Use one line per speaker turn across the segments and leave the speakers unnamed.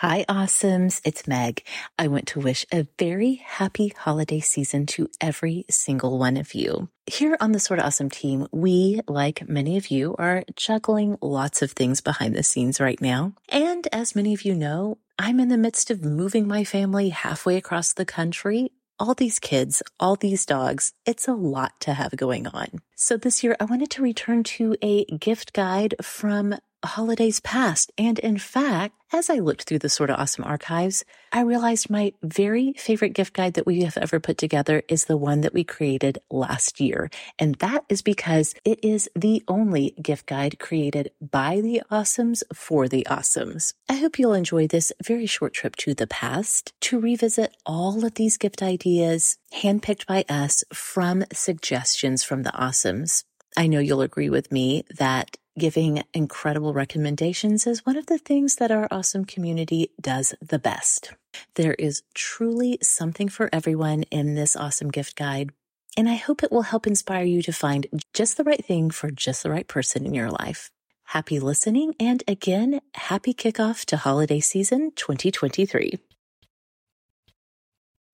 Hi, awesomes. It's Meg. I want to wish a very happy holiday season to every single one of you. Here on the Sorta Awesome team, we, like many of you, are juggling lots of things behind the scenes right now. And as many of you know, I'm in the midst of moving my family halfway across the country all these kids, all these dogs, it's a lot to have going on. So this year I wanted to return to a gift guide from holidays past. And in fact, as I looked through the Sorta Awesome archives, I realized my very favorite gift guide that we have ever put together is the one that we created last year. And that is because it is the only gift guide created by the Awesomes for the Awesomes. I hope you'll enjoy this very short trip to the past to revisit all of these gift ideas handpicked by us from suggestions from the Awesomes. I know you'll agree with me that giving incredible recommendations is one of the things that our awesome community does the best. There is truly something for everyone in this awesome gift guide, and I hope it will help inspire you to find just the right thing for just the right person in your life. Happy listening, and again, happy kickoff to holiday season 2023.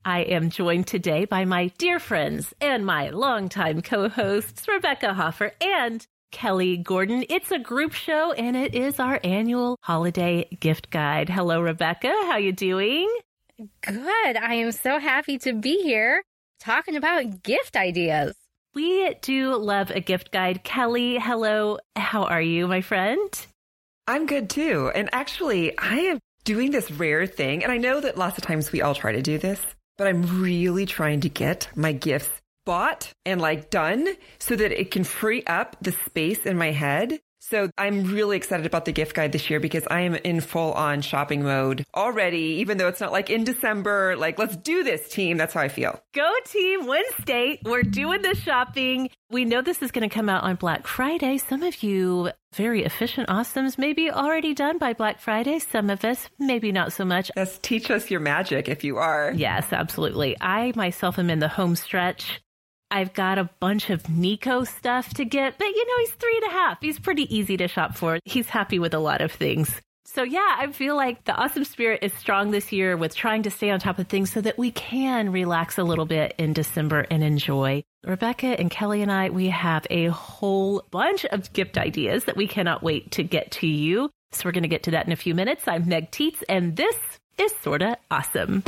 I am joined today by my dear friends and my longtime co-hosts, Rebekah Hoffer and Kelly Gordon. It's a group show and it is our annual holiday gift guide. Hello, Rebekah. How you doing?
Good. I am so happy to be here talking about gift ideas.
We do love a gift guide. Kelly, hello. How are you, my friend?
I'm good too. And actually, I am doing this rare thing. And I know that lots of times we all try to do this, but I'm really trying to get my gifts bought and like done so that it can free up the space in my head. So I'm really excited about the gift guide this year because I am in full on shopping mode already, even though it's not like in December. Like, let's do this team. That's how I feel.
Go team, win state. We're doing the shopping. We know this is going to come out on Black Friday. Some of you very efficient awesomes maybe already done by Black Friday. Some of us maybe not so much.
Yes, teach us your magic if you are.
Yes, absolutely. I myself am in the home stretch. I've got a bunch of Nico stuff to get, but you know, he's three and a half. He's pretty easy to shop for. He's happy with a lot of things. So, yeah, I feel like the awesome spirit is strong this year with trying to stay on top of things so that we can relax a little bit in December and enjoy. Rebekah and Kelly and I, we have a whole bunch of gift ideas that we cannot wait to get to you. So, we're going to get to that in a few minutes. I'm Meg Tietz, and this is Sorta Awesome.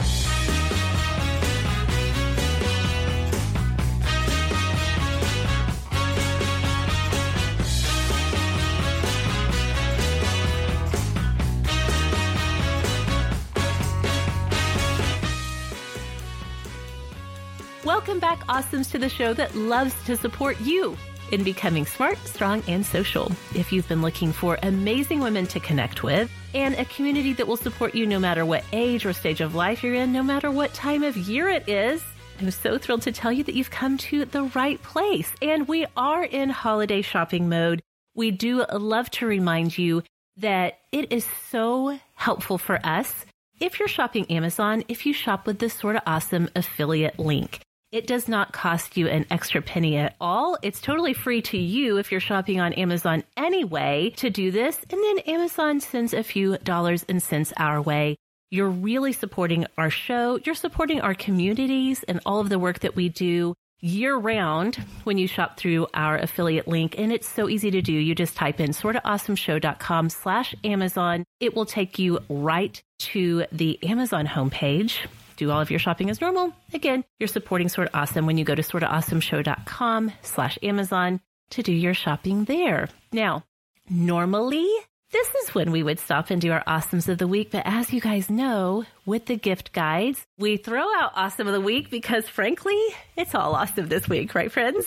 Welcome back, Awesomes, to the show that loves to support you in becoming smart, strong, and social. If you've been looking for amazing women to connect with and a community that will support you no matter what age or stage of life you're in, no matter what time of year it is, I'm so thrilled to tell you that you've come to the right place. And we are in holiday shopping mode. We do love to remind you that it is so helpful for us if you're shopping Amazon, if you shop with this Sorta Awesome affiliate link. It does not cost you an extra penny at all. It's totally free to you if you're shopping on Amazon anyway to do this. And then Amazon sends a few dollars and cents our way. You're really supporting our show. You're supporting our communities and all of the work that we do year round when you shop through our affiliate link. And it's so easy to do. You just type in sortaawesomeshow.com slash Amazon. It will take you right to the Amazon homepage do all of your shopping as normal. Again, you're supporting Sorta Awesome when you go to sortaawesomeshow.com slash Amazon to do your shopping there. Now, normally this is when we would stop and do our awesomes of the week. But as you guys know, with the gift guides, we throw out awesome of the week because frankly, it's all awesome this week, right, friends?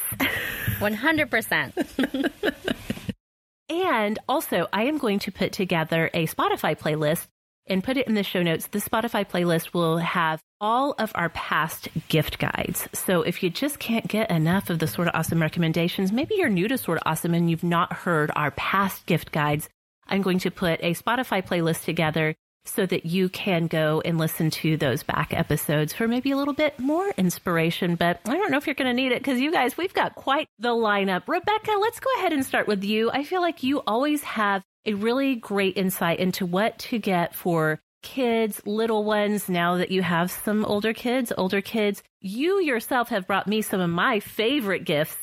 100%.
and also, I am going to put together a Spotify playlist and put it in the show notes. The Spotify playlist will have all of our past gift guides. So if you just can't get enough of the Sorta Awesome recommendations, maybe you're new to Sorta Awesome and you've not heard our past gift guides, I'm going to put a Spotify playlist together so that you can go and listen to those back episodes for maybe a little bit more inspiration. But I don't know if you're going to need it because you guys, we've got quite the lineup. Rebekah, let's go ahead and start with you. I feel like you always have a really great insight into what to get for kids, little ones, now that you have some older kids, older kids. You yourself have brought me some of my favorite gifts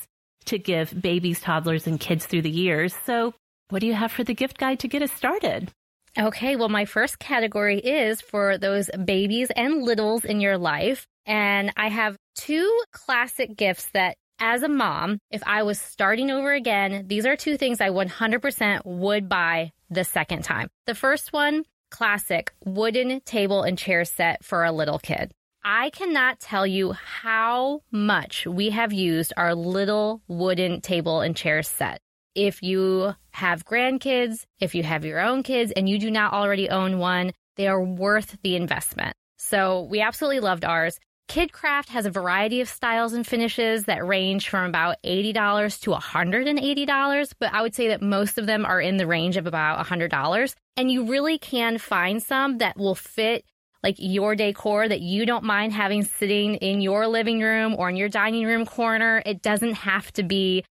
to give babies, toddlers, and kids through the years. So, what do you have for the gift guide to get us started?
Okay, well, my first category is for those babies and littles in your life. And I have two classic gifts that, as a mom, if I was starting over again, these are two things I 100% would buy the second time. The first one, classic wooden table and chair set for a little kid. I cannot tell you how much we have used our little wooden table and chair set if you have grandkids, if you have your own kids and you do not already own one, they are worth the investment. So we absolutely loved ours. KidKraft has a variety of styles and finishes that range from about $80 to $180, but I would say that most of them are in the range of about $100. And you really can find some that will fit like your decor that you don't mind having sitting in your living room or in your dining room corner. It doesn't have to be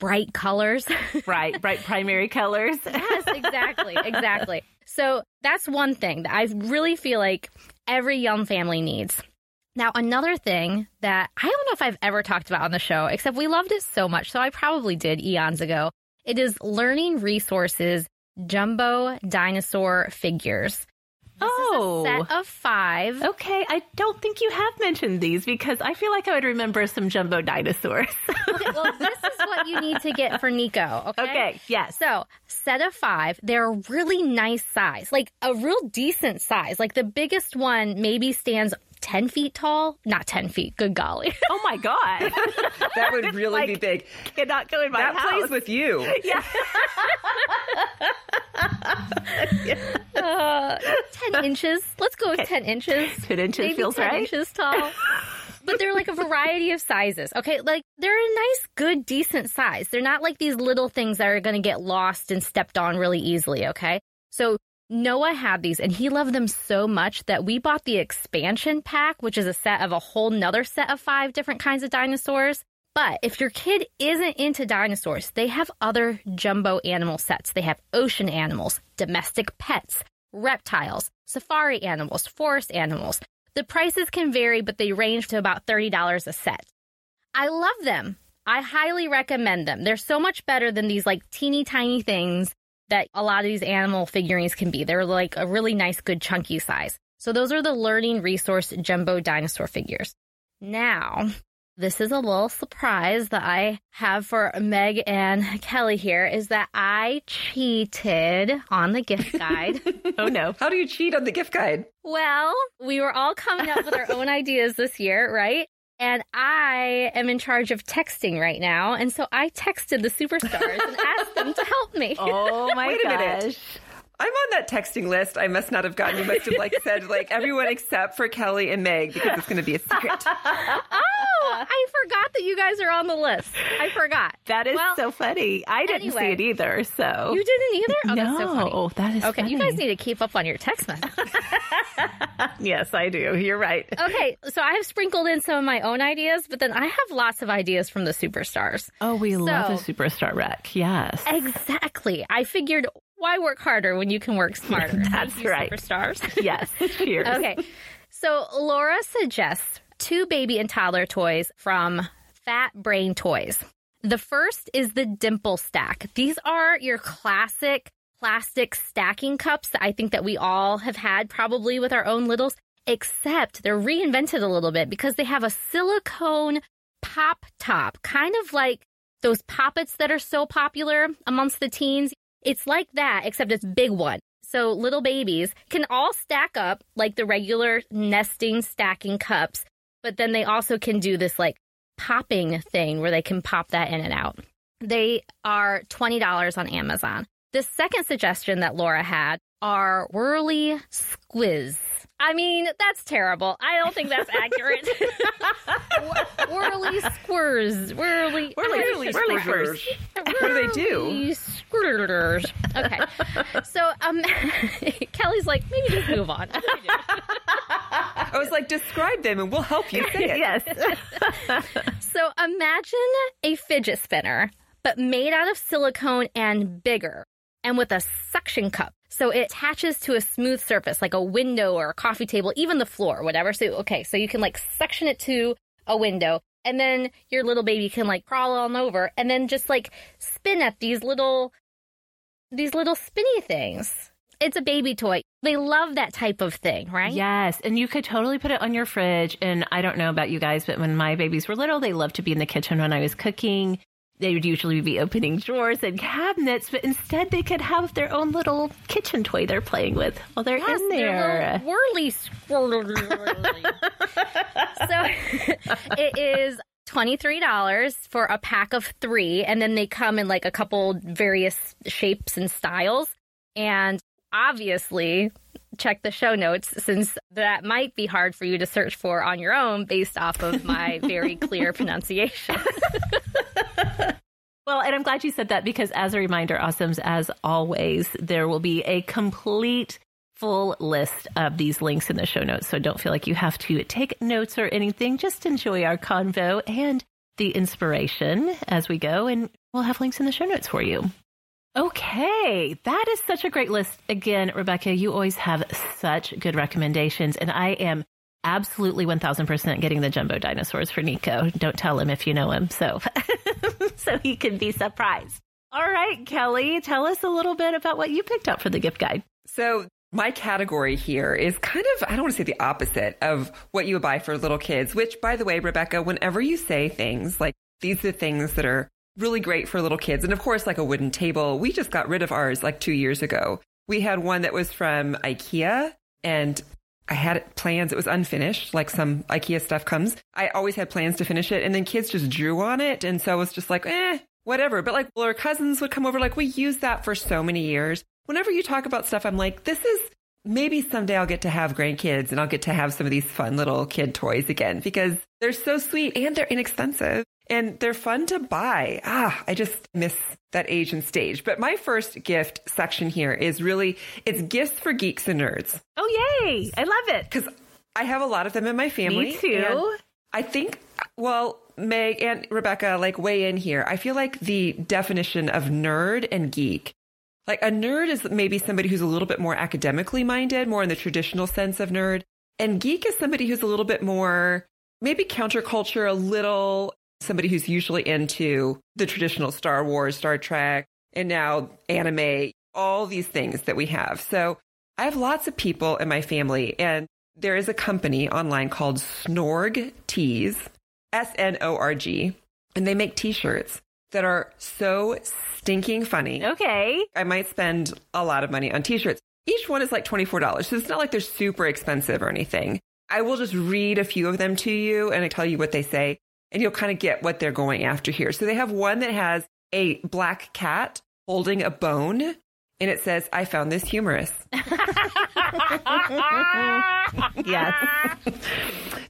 bright colors.
right, bright primary colors.
yes, exactly, exactly. So that's one thing that I really feel like every young family needs. Now, another thing that I don't know if I've ever talked about on the show, except we loved it so much, so I probably did eons ago. It is Learning Resources Jumbo Dinosaur Figures. This
oh,
a set of five.
Okay, I don't think you have mentioned these because I feel like I would remember some jumbo dinosaurs.
okay, well, this is what you need to get for Nico. Okay.
Okay. Yes.
So, set of five. They're a really nice size, like a real decent size. Like the biggest one maybe stands 10 feet tall. Not 10 feet. Good golly.
Oh my God.
that would really
like,
be big.
Cannot go in my
that
house.
plays with you.
Yeah.
uh, 10 inches. Let's go with 10 inches.
10 inches
Maybe
feels
10
right.
inches tall. but they're like a variety of sizes. Okay, like they're a nice, good, decent size. They're not like these little things that are going to get lost and stepped on really easily. Okay, so Noah had these and he loved them so much that we bought the expansion pack, which is a set of a whole nother set of five different kinds of dinosaurs. But if your kid isn't into dinosaurs, they have other jumbo animal sets. They have ocean animals, domestic pets, reptiles, safari animals, forest animals. The prices can vary, but they range to about $30 a set. I love them. I highly recommend them. They're so much better than these like teeny tiny things that a lot of these animal figurines can be. They're like a really nice, good, chunky size. So those are the Learning Resource Jumbo Dinosaur figures. Now, this is a little surprise that I have for Meg and Kelly here is that I cheated on the gift guide.
oh no.
How do you cheat on the gift guide?
well, we were all coming up with our own ideas this year, right? And I am in charge of texting right now. And so I texted the superstars and asked them to help me.
Oh my
Wait a
gosh.
minute. I'm on that texting list. I must not have gotten. You must have like said like everyone except for Kelly and Meg because it's going to be a secret.
Oh, I forgot that you guys are on the list. I forgot.
That is
Well,
so funny. I didn't
anyway.
see it either. So
You didn't either? Oh,
no,
that's so funny.
that is
Okay, you guys need to keep up on your text messages.
yes, I do. You're right.
okay, so I have sprinkled in some of my own ideas, but then I have lots of ideas from the superstars.
Oh, we love a superstar rec. Yes.
Exactly. I figured why work harder when you can work smarter?
That's
you,
right.
Superstars.
yes. Cheers.
okay. So Laura suggests two baby and toddler toys from Fat Brain Toys. The first is the Dimpl Stack. These are your classic plastic stacking cups that I think that we all have had probably with our own littles, except they're reinvented a little bit because they have a silicone pop top, kind of like those poppets that are so popular amongst the teens. It's like that, except it's big one. So little babies can all stack up like the regular nesting stacking cups, but then they also can do this like popping thing where they can pop that in and out. They are $20 on Amazon. The second suggestion that Laura had are whirly squiz. I mean, that's terrible. I don't think that's accurate. whirly squirs. Whirly.
Whirly, whirly squirs. What do they do?
Okay. So, um, Kelly's like, maybe just move on.
I was like, describe them and we'll help you say it.
yes.
So imagine a fidget spinner, but made out of silicone and bigger, and with a suction cup. So it attaches to a smooth surface like a window or a coffee table, even the floor, whatever. So, okay, so you can like suction it to a window, and then your little baby can like crawl on over and then just like spin at these little, these little spinny things. It's a baby toy. They love that type of thing, right?
Yes, and you could totally put it on your fridge. And I don't know about you guys, but when my babies were little, they loved to be in the kitchen when I was cooking. They would usually be opening drawers and cabinets, but instead they could have their own little kitchen toy they're playing with while they're
Yes,
in
they're
there.
whirly swirly. so it is $23 for a pack of three, and then they come in like a couple various shapes and styles. And obviously, check the show notes since that might be hard for you to search for on your own based off of my very clear pronunciation.
Well, and I'm glad you said that because as a reminder, Awesomes, as always, there will be a complete full list of these links in the show notes. So don't feel like you have to take notes or anything. Just enjoy our convo and the inspiration as we go, and we'll have links in the show notes for you. Okay, that is such a great list. Again, Rebekah, you always have such good recommendations, and I am absolutely 1000% getting the jumbo dinosaurs for Nico. Don't tell him if you know him, so so he can be surprised. All right, Kelly, tell us a little bit about what you picked up for the gift guide.
So my category here is kind of, I don't want to say the opposite of what you would buy for little kids, which by the way, Rebekah, whenever you say things like these are things that are really great for little kids. And of course, like a wooden table, we just got rid of ours like two years ago. We had one that was from IKEA and I had plans. It was unfinished, like some IKEA stuff comes. I always had plans to finish it and then kids just drew on it. And so I was just like, eh, whatever. But like, well, our cousins would come over, like we used that for so many years. Whenever you talk about stuff, I'm like, this is maybe someday I'll get to have grandkids and I'll get to have some of these fun little kid toys again because they're so sweet and they're inexpensive and they're fun to buy. Ah, I just miss that age and stage. But my first gift section here is really, it's gifts for geeks and nerds
Oh, yay! I love it.
because I have a lot of them in my family.
Me too.
I think, well, Meg and Rebekah, like weigh in here. I feel like the definition of nerd and geek, like a nerd is maybe somebody who's a little bit more academically minded, more in the traditional sense of nerd. And geek is somebody who's a little bit more, maybe counterculture, a little somebody who's usually into the traditional Star Wars, Star Trek, and now anime, all these things that we have. So I have lots of people in my family, and there is a company online called Snorg Tees, S N O R G, and they make t shirts that are so stinking funny.
Okay.
I might spend a lot of money on t shirts. Each one is like $24. So it's not like they're super expensive or anything. I will just read a few of them to you and I tell you what they say, and you'll kind of get what they're going after here. So they have one that has a black cat holding a bone, and it says, I found this humorous.
Yes.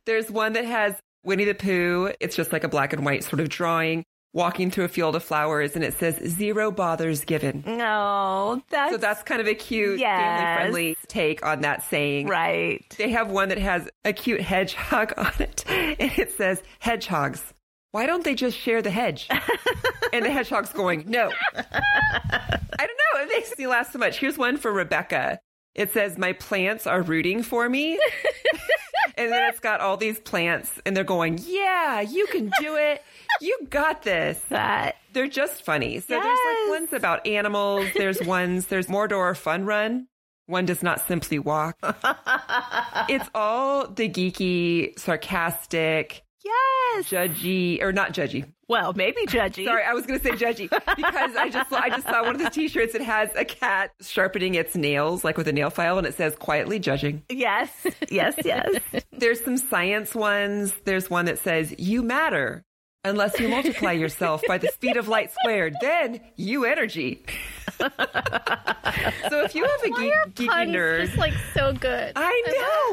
There's one that has Winnie the Pooh. It's just like a black and white sort of drawing, walking through a field of flowers, and it says, Zero bothers given.
No, that's,
So that's kind of a cute,
Yes.
family friendly take on that saying.
right.
They have one that has a cute hedgehog on it, and it says, Hedgehogs. Why don't they just share the hedge? and the hedgehog's going, No. I don't know. It makes me laugh so much. Here's one for Rebekah. It says, My plants are rooting for me. and then it's got all these plants, and they're going, Yeah, you can do it. You got this.
That
They're just funny. So there's like ones about animals. There's ones, there's Mordor Fun Run. One does not simply walk. it's all the geeky, sarcastic,
yes.
judgy, or not judgy.
Well, maybe judgy.
Sorry, I was going to say judgy because I just I just saw one of the T-shirts. It has a cat sharpening its nails like with a nail file, and it says quietly judging.
Yes. Yes. Yes.
There's some science ones. There's one that says you matter. Unless you multiply yourself by the speed of light squared, then you energy. so if you have a
Why
geek, geeky nerd,
just like so good?
I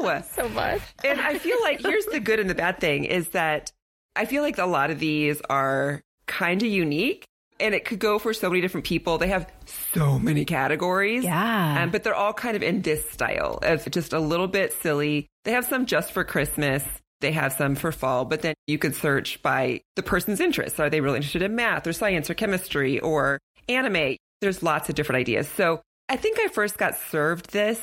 know.
so much.
and I feel like here's the good and the bad thing is that I feel like a lot of these are kind of unique and it could go for so many different people. They have so many categories.
Yeah.
Um, but they're all kind of in this style of just a little bit silly. They have some just for Christmas. They have some for fall, but then you could search by the person's interests. Are they really interested in math or science or chemistry or anime? There's lots of different ideas. So I think I first got served this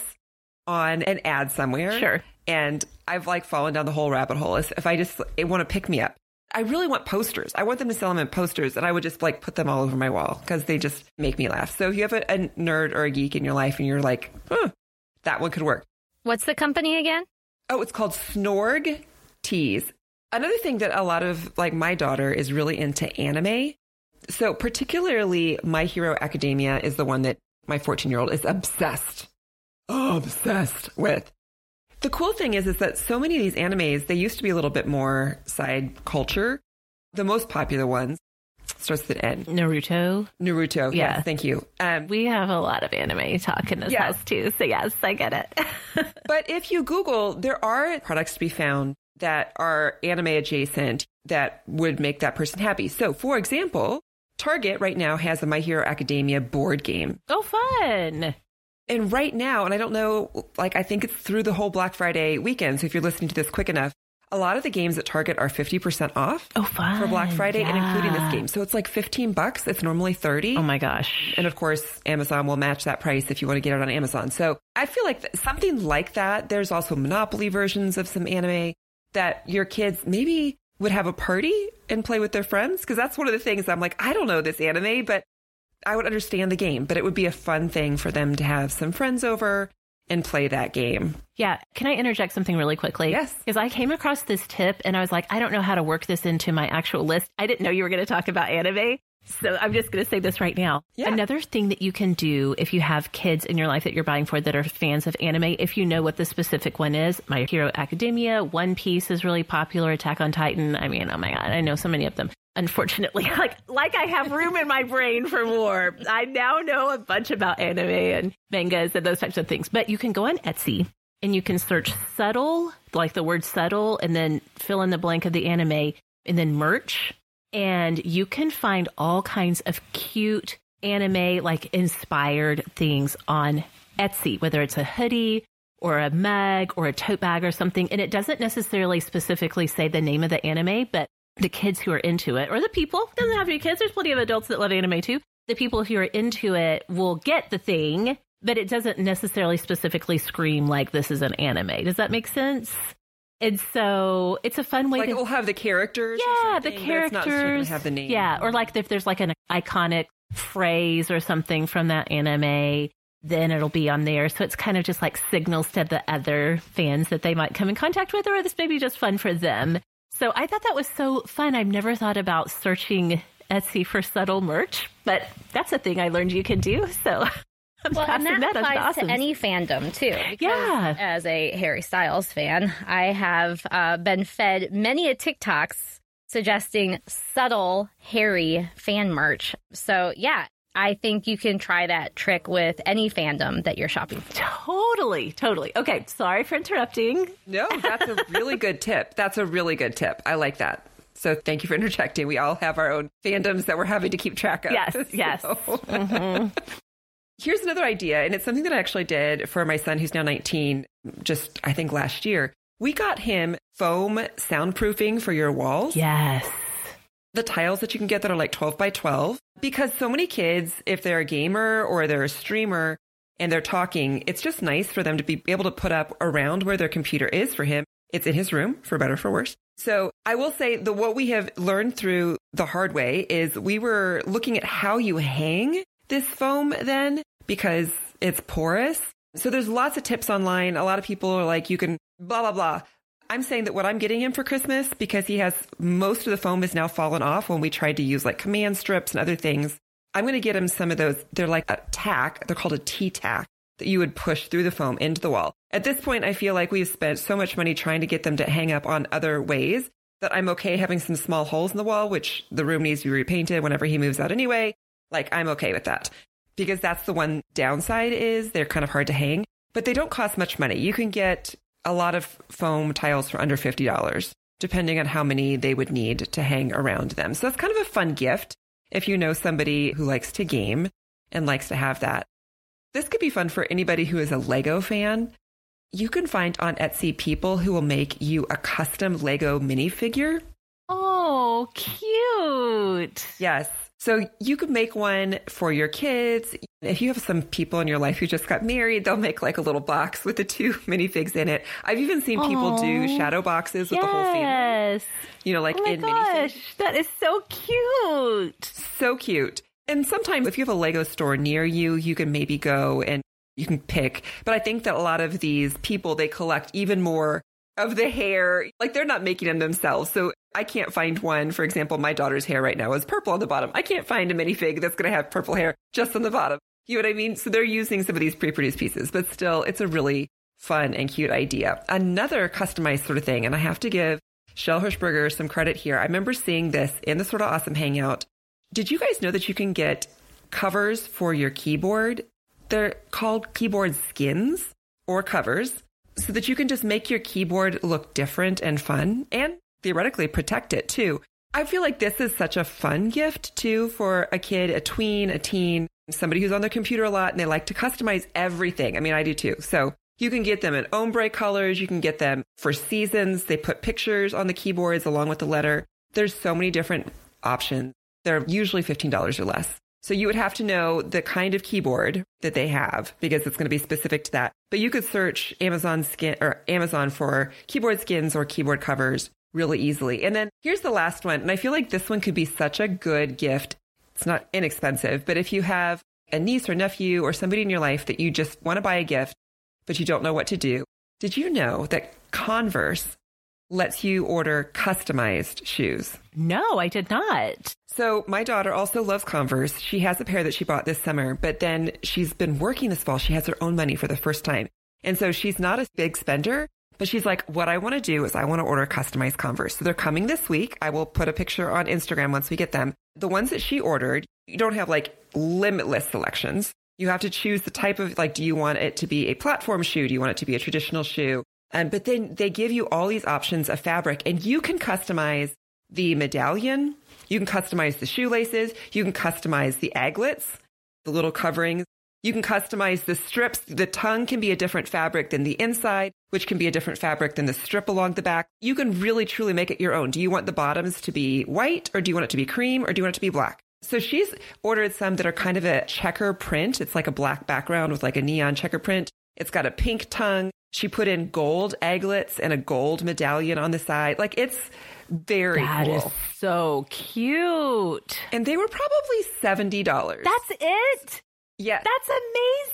on an ad somewhere.
Sure.
And I've like fallen down the whole rabbit hole. If I just want to pick me up, I really want posters. I want them to sell them in posters, and I would just like put them all over my wall because they just make me laugh. So if you have a, a nerd or a geek in your life, and you're like, huh, that one could work.
What's the company again?
Oh, it's called Snorg Tees. Another thing that a lot of like my daughter is really into anime. So particularly My Hero Academia is the one that my 14 year old is obsessed, obsessed with. The cool thing is, is that so many of these animes, they used to be a little bit more side culture. The most popular ones starts with an N.
Naruto.
Naruto.
Yeah.
Yes, thank you. Um,
We have a lot of anime talk in this
Yes.
house too. So yes, I get it.
But if you Google, there are products to be found that are anime adjacent that would make that person happy. So, for example, Target right now has a My Hero Academia board game.
oh, fun.
And right now, and I don't know, like, I think it's through the whole Black Friday weekend. So, if you're listening to this quick enough, a lot of the games at Target are 50% off
Oh, fun.
for Black Friday and including this game. So, it's like 15 bucks. It's normally 30.
Oh my gosh.
And of course, Amazon will match that price if you want to get it on Amazon. So I feel like th- something like that. There's also Monopoly versions of some anime that your kids maybe would have a party and play with their friends. Because that's one of the things I'm like, I don't know this anime, but I would understand the game. But it would be a fun thing for them to have some friends over and play that game.
Yeah. Can I interject something really quickly?
Yes.
Because I came across this tip and I was like, I don't know how to work this into my actual list. I didn't know you were going to talk about anime. So I'm just going to say this right now.
Yeah.
Another thing that you can do if you have kids in your life that you're buying for that are fans of anime, if you know what the specific one is, My Hero Academia, One Piece is really popular, Attack on Titan. I mean, oh my God, I know so many of them. Unfortunately, like like I have room in my brain for more. I now know a bunch about anime and mangas and those types of things. But you can go on Etsy and you can search subtle, like the word subtle, and then fill in the blank of the anime, and then merch. And you can find all kinds of cute anime, like inspired things on Etsy, whether it's a hoodie or a mug or a tote bag or something. And it doesn't necessarily specifically say the name of the anime, but the kids who are into it or the people, doesn't have to be kids. There's plenty of adults that love anime too. The people who are into it will get the thing, but it doesn't necessarily specifically scream like this is an anime. Does that make sense? And so it's a fun way
Like
to
it'll have the characters.
yeah, the
something, but it's not
characters.
gonna have the name.
Yeah, or like if there's like an iconic phrase or something from that anime, then it'll be on there. So it's kind of just like signals to the other fans that they might come in contact with, or this may be just fun for them. So I thought that was so fun. I've never thought about searching Etsy for subtle merch, but that's a thing I learned you can do. So
Well, and that
that, on to
applies to any fandom too.
Yeah.
As a Harry Styles fan, I have uh, been fed many a TikToks suggesting subtle Harry fan merch. So yeah, I think you can try that trick with any fandom that you're shopping for.
Totally, totally. Okay, sorry for interrupting.
No, that's a really good tip. That's a really good tip. I like that. So thank you for interjecting. We all have our own fandoms that we're having to keep track of.
Yes, yes.
So- Here's another idea, and it's something that I actually did for my son who's now 19, just I think last year. We got him foam soundproofing for your walls.
Yes.
The tiles that you can get that are like 12 by 12. Because so many kids, if they're a gamer or they're a streamer and they're talking, it's just nice for them to be able to put up around where their computer is for him. It's in his room, for better or for worse. So I will say that what we have learned through the hard way is we were looking at how you hang this foam then because it's porous. So there's lots of tips online. A lot of people are like, you can blah, blah, blah. I'm saying that what I'm getting him for Christmas, because he has most of the foam has now fallen off when we tried to use like command strips and other things. I'm going to get him some of those. They're like a tack. They're called a T tack that you would push through the foam into the wall. At this point, I feel like we've spent so much money trying to get them to hang up on other ways that I'm okay having some small holes in the wall, which the room needs to be repainted whenever he moves out anyway. Like I'm okay with that because that's the one downside is they're kind of hard to hang, but they don't cost much money. You can get a lot of foam tiles for under $50, depending on how many they would need to hang around them. So that's kind of a fun gift if you know somebody who likes to game and likes to have that. This could be fun for anybody who is a Lego fan. You can find on Etsy people who will make you a custom Lego minifigure.
Oh, cute.
Yes. So you could make one for your kids. If you have some people in your life who just got married, they'll make like a little box with the two minifigs in it. I've even seen people do shadow boxes with
yes.
the whole family.
Yes.
You know, like
oh my
in
gosh,
minifigs.
that is so cute.
So cute. And sometimes if you have a Lego store near you, you can maybe go and you can pick. But I think that a lot of these people, they collect even more of the hair. Like they're not making them themselves. So I can't find one. For example, my daughter's hair right now is purple on the bottom. I can't find a minifig that's going to have purple hair just on the bottom. You know what I mean? So they're using some of these pre-produced pieces, but still it's a really fun and cute idea. Another customized sort of thing. And I have to give Shell Hirschberger some credit here. I remember seeing this in the Sorta Awesome hangout. Did you guys know that you can get covers for your keyboard? They're called keyboard skins or covers so that you can just make your keyboard look different and fun and theoretically protect it too. I feel like this is such a fun gift too for a kid, a tween, a teen, somebody who's on their computer a lot and they like to customize everything. I mean, I do too. So you can get them in ombre colors. You can get them for seasons. They put pictures on the keyboards along with the letter. There's so many different options. They're usually $15 or less. So you would have to know the kind of keyboard that they have because it's going to be specific to that. But you could search Amazon skin or Amazon for keyboard skins or keyboard covers really easily. And then here's the last one. And I feel like this one could be such a good gift. It's not inexpensive, but if you have a niece or nephew or somebody in your life that you just want to buy a gift, but you don't know what to do, did you know that Converse lets you order customized shoes?
No, I did not.
So my daughter also loves Converse. She has a pair that she bought this summer, but then she's been working this fall. She has her own money for the first time. And so she's not a big spender, but she's like, what I want to do is I want to order customized Converse. So they're coming this week. I will put a picture on Instagram once we get them. The ones that she ordered, you don't have like limitless selections. You have to choose the type of like, do you want it to be a platform shoe? Do you want it to be a traditional shoe? Um, but then they give you all these options of fabric and you can customize the medallion. You can customize the shoelaces. You can customize the aglets, the little coverings. You can customize the strips. The tongue can be a different fabric than the inside, which can be a different fabric than the strip along the back. You can really truly make it your own. Do you want the bottoms to be white or do you want it to be cream or do you want it to be black? So she's ordered some that are kind of a checker print. It's like a black background with like a neon checker print. It's got a pink tongue. She put in gold aglets and a gold medallion on the side. Like it's very
That
cool.
is so cute.
and they were probably $70.
That's it.
yeah.
That's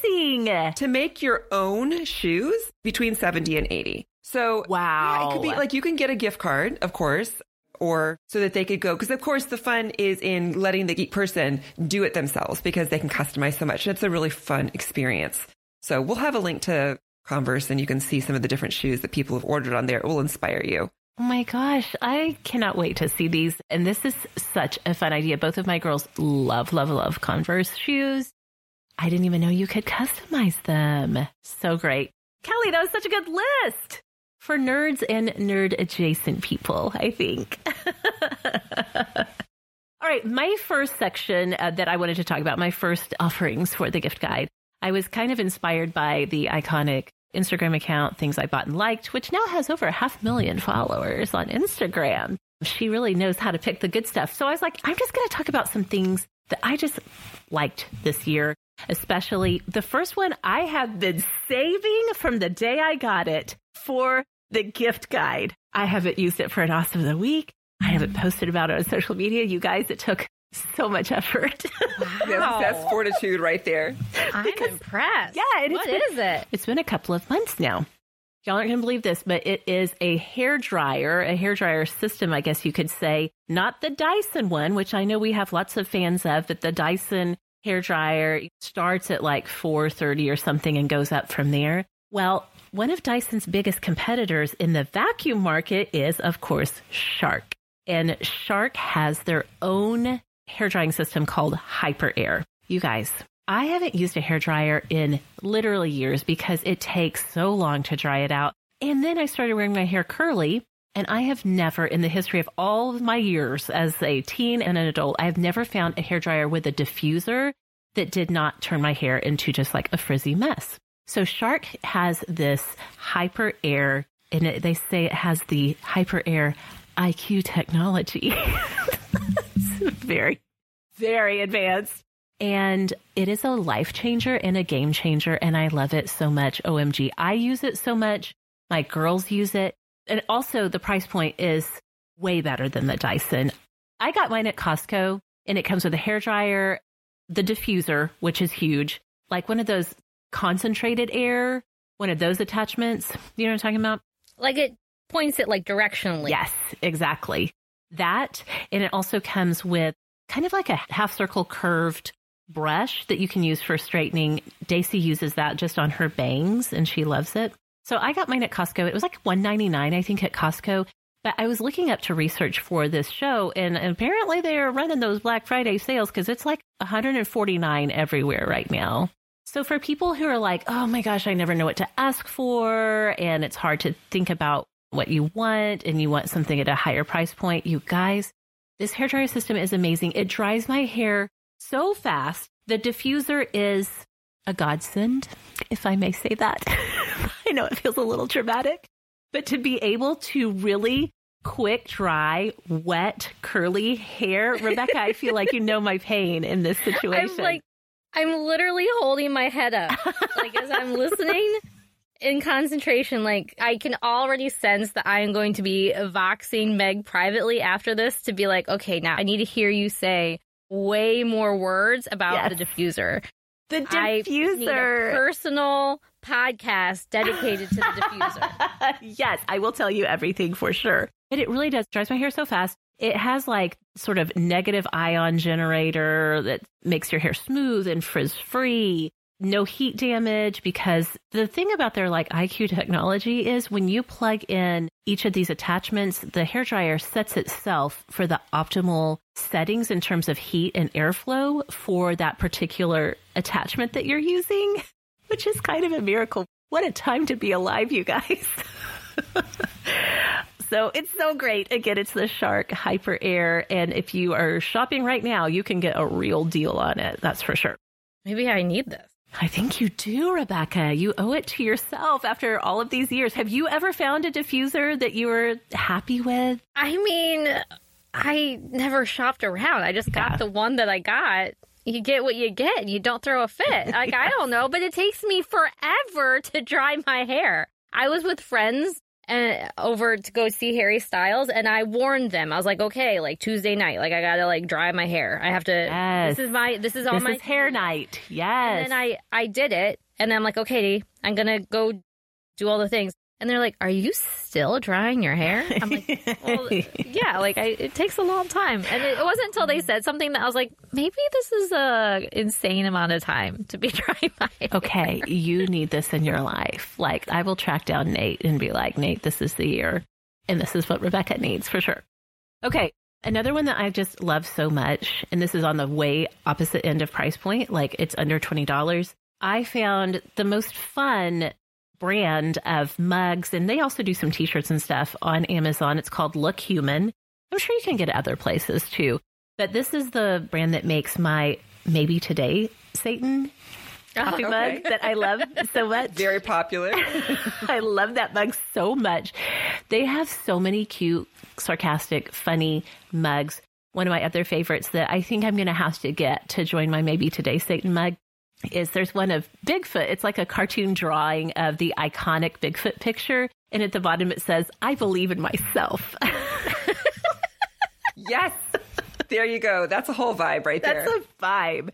amazing.
to make your own shoes between 70 and 80. So
Wow.
yeah, it could be like you can get a gift card, of course, or so that they could go. Cause of course the fun is in letting the geek person do it themselves because they can customize so much. It's a really fun experience. So we'll have a link to Converse and you can see some of the different shoes that people have ordered on there. It will inspire you.
Oh my gosh, I cannot wait to see these. And this is such a fun idea. Both of my girls love, love, love Converse shoes. I didn't even know you could customize them. So great. Kelly, that was such a good list for nerds and nerd adjacent people, I think. All right, my first section uh, that I wanted to talk about, my first offerings for the gift guide, I was kind of inspired by the iconic Instagram account, Things I Bought and Liked, which now has over a half million followers on Instagram. She really knows how to pick the good stuff. So I was like, I'm just going to talk about some things that I just liked this year, especially the first one I have been saving from the day I got it for the gift guide. I haven't used it for an awesome of the week. I haven't posted about it on social media. You guys, it took so much effort.
That's, that's fortitude right there.
I'm impressed.
Yeah, it
What
is.
is it?
It's been a couple of months now. Y'all aren't going to believe this, but it is a hair dryer, a hair dryer system, I guess you could say. Not the Dyson one, which I know we have lots of fans of, but the Dyson hair dryer starts at like 430 or something and goes up from there. Well, one of Dyson's biggest competitors in the vacuum market is, of course, Shark. And Shark has their own hair drying system called HyperAir. You guys, I haven't used a hair dryer in literally years because it takes so long to dry it out. And then I started wearing my hair curly. And I have never, in the history of all of my years as a teen and an adult, I have never found a hair dryer with a diffuser that did not turn my hair into just like a frizzy mess. So Shark has this hyper air, and it, they say it has the HyperAir IQ technology. very, very advanced. And it is a life changer and a game changer. And I love it so much. OMG. I use it so much. My girls use it. And also the price point is way better than the Dyson. I got mine at Costco and it comes with a hair dryer, the diffuser, which is huge, like one of those concentrated air, one of those attachments. You know what I'm talking about?
Like it points it like directionally.
Yes, exactly. That. And it also comes with kind of like a half circle curved brush that you can use for straightening. Daisy uses that just on her bangs and she loves it. So I got mine at Costco. It was like $1.99, I think, at Costco. But I was looking up to research for this show, and apparently they are running those Black Friday sales because it's like 149 everywhere right now. So for people who are like, oh my gosh, I never know what to ask for, and it's hard to think about what you want, and you want something at a higher price point, you guys, this hair dryer system is amazing. It dries my hair so fast. The diffuser is a godsend, if I may say that. I know it feels a little dramatic, but to be able to really quick, dry, wet, curly hair, Rebekah, I feel like you know my pain in this situation.
I'm like I'm literally holding my head up. like as I'm listening in concentration, like I can already sense that I am going to be voxing Meg privately after this to be like, okay, now I need to hear you say way more words about yes. the diffuser.
The diffuser.
personal podcast dedicated to the diffuser.
yes, I will tell you everything for sure. And it really does dries my hair so fast. It has like sort of negative ion generator that makes your hair smooth and frizz free. No heat damage because the thing about their like IQ technology is when you plug in each of these attachments, the hair dryer sets itself for the optimal settings in terms of heat and airflow for that particular attachment that you're using, which is kind of a miracle. What a time to be alive, you guys. So it's so great. Again, it's the Shark HyperAir. And if you are shopping right now, you can get a real deal on it. That's for sure.
Maybe I need this.
I think you do, Rebekah. You owe it to yourself after all of these years. Have you ever found a diffuser that you were happy with?
I mean, I never shopped around. I just got yeah. the one that I got. You get what you get. You don't throw a fit. Like, I don't know, but it takes me forever to dry my hair. I was with friends and over to go see Harry Styles and I warned them. I was like, okay, like Tuesday night, like I gotta like dry my hair. I have to yes. this is my this is all
this
my
is hair night. Yes.
And then I I did it and I'm like, okay, I'm gonna go do all the things. And they're like, "Are you still drying your hair?" I'm like, "Well, yeah. Like, I, it takes a long time." And it, it, wasn't until they said something that I was like, "Maybe this is a insane amount of time to be drying my hair."
Okay, you need this in your life. Like, I will track down Nate and be like, "Nate, this is the year, and this is what Rebekah needs for sure." Okay, another one that I just love so much, and this is on the way opposite end of price point. Like, it's under twenty dollars. I found the most fun brand of mugs, and they also do some t shirts and stuff on Amazon. It's called lookHUMAN. I'm sure you can get it other places too. But this is the brand that makes my maybe today Satan ah, coffee oh, okay. mug that I love so much.
Very popular.
I love that mug so much. They have so many cute, sarcastic, funny mugs. One of my other favorites that I think I'm going to have to get to join my maybe today Satan mug is there's one of Bigfoot. It's like a cartoon drawing of the iconic Bigfoot picture. And at the bottom it says, I believe in myself.
yes. There you go. That's a whole vibe right
there. That's a vibe.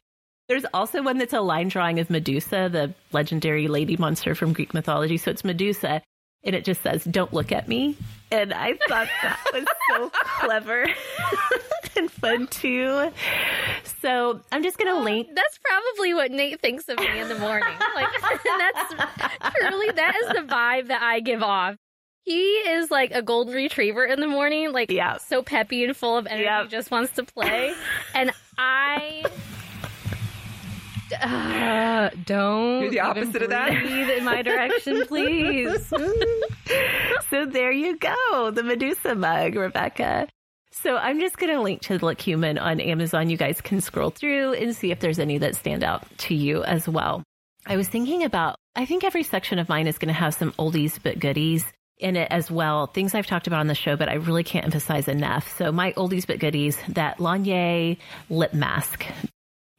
There's also one that's a line drawing of Medusa, the legendary lady monster from Greek mythology. So it's Medusa, and it just says, Don't look at me. And I thought that was so clever. and fun too. So I'm just going to link.
That's probably what Nate thinks of me in the morning. Like that's truly that is the vibe that I give off. He is like a golden retriever in the morning, like
Yeah.
so peppy and full of energy,
Yep.
just wants to play. and I uh, don't.
You're the
even
opposite of that?
breathe in my direction, please.
So there you go, the Medusa mug, Rebekah. So I'm just going to link to the lookHUMAN on Amazon. You guys can scroll through and see if there's any that stand out to you as well. I was thinking about, I think every section of mine is going to have some oldies but goodies in it as well. Things I've talked about on the show, but I really can't emphasize enough. So my oldies but goodies, that Laneige lip mask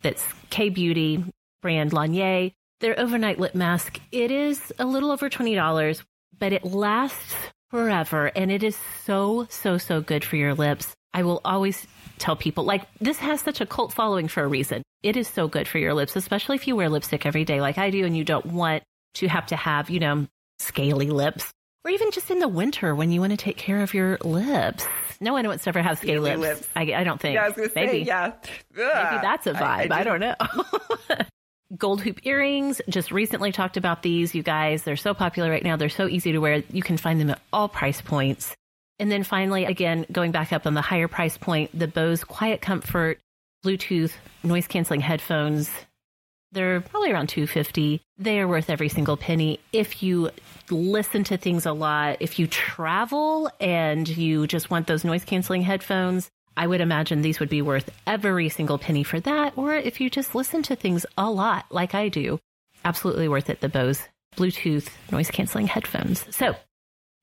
that's K Beauty brand Laneige. Their overnight lip mask, it is a little over $20, but it lasts forever and it is so, so, so good for your lips. I will always tell people like this has such a cult following for a reason. It is so good for your lips, especially if you wear lipstick every day like I do and you don't want to have to have, you know, scaly lips or even just in the winter when you want to take care of your lips. No one wants to ever have scaly lips.
lips.
I, I don't think.
Yeah, I was going to say,
Maybe.
yeah.
Maybe that's a vibe. I, don't know. Gold hoop earrings. Just recently talked about these, you guys. They're so popular right now. They're so easy to wear. You can find them at all price points. And then finally, again, going back up on the higher price point, the Bose Quiet Comfort Bluetooth noise canceling headphones. They're probably around 250. They are worth every single penny. If you listen to things a lot, if you travel and you just want those noise canceling headphones, I would imagine these would be worth every single penny for that. Or if you just listen to things a lot, like I do, absolutely worth it. The Bose Bluetooth noise canceling headphones. So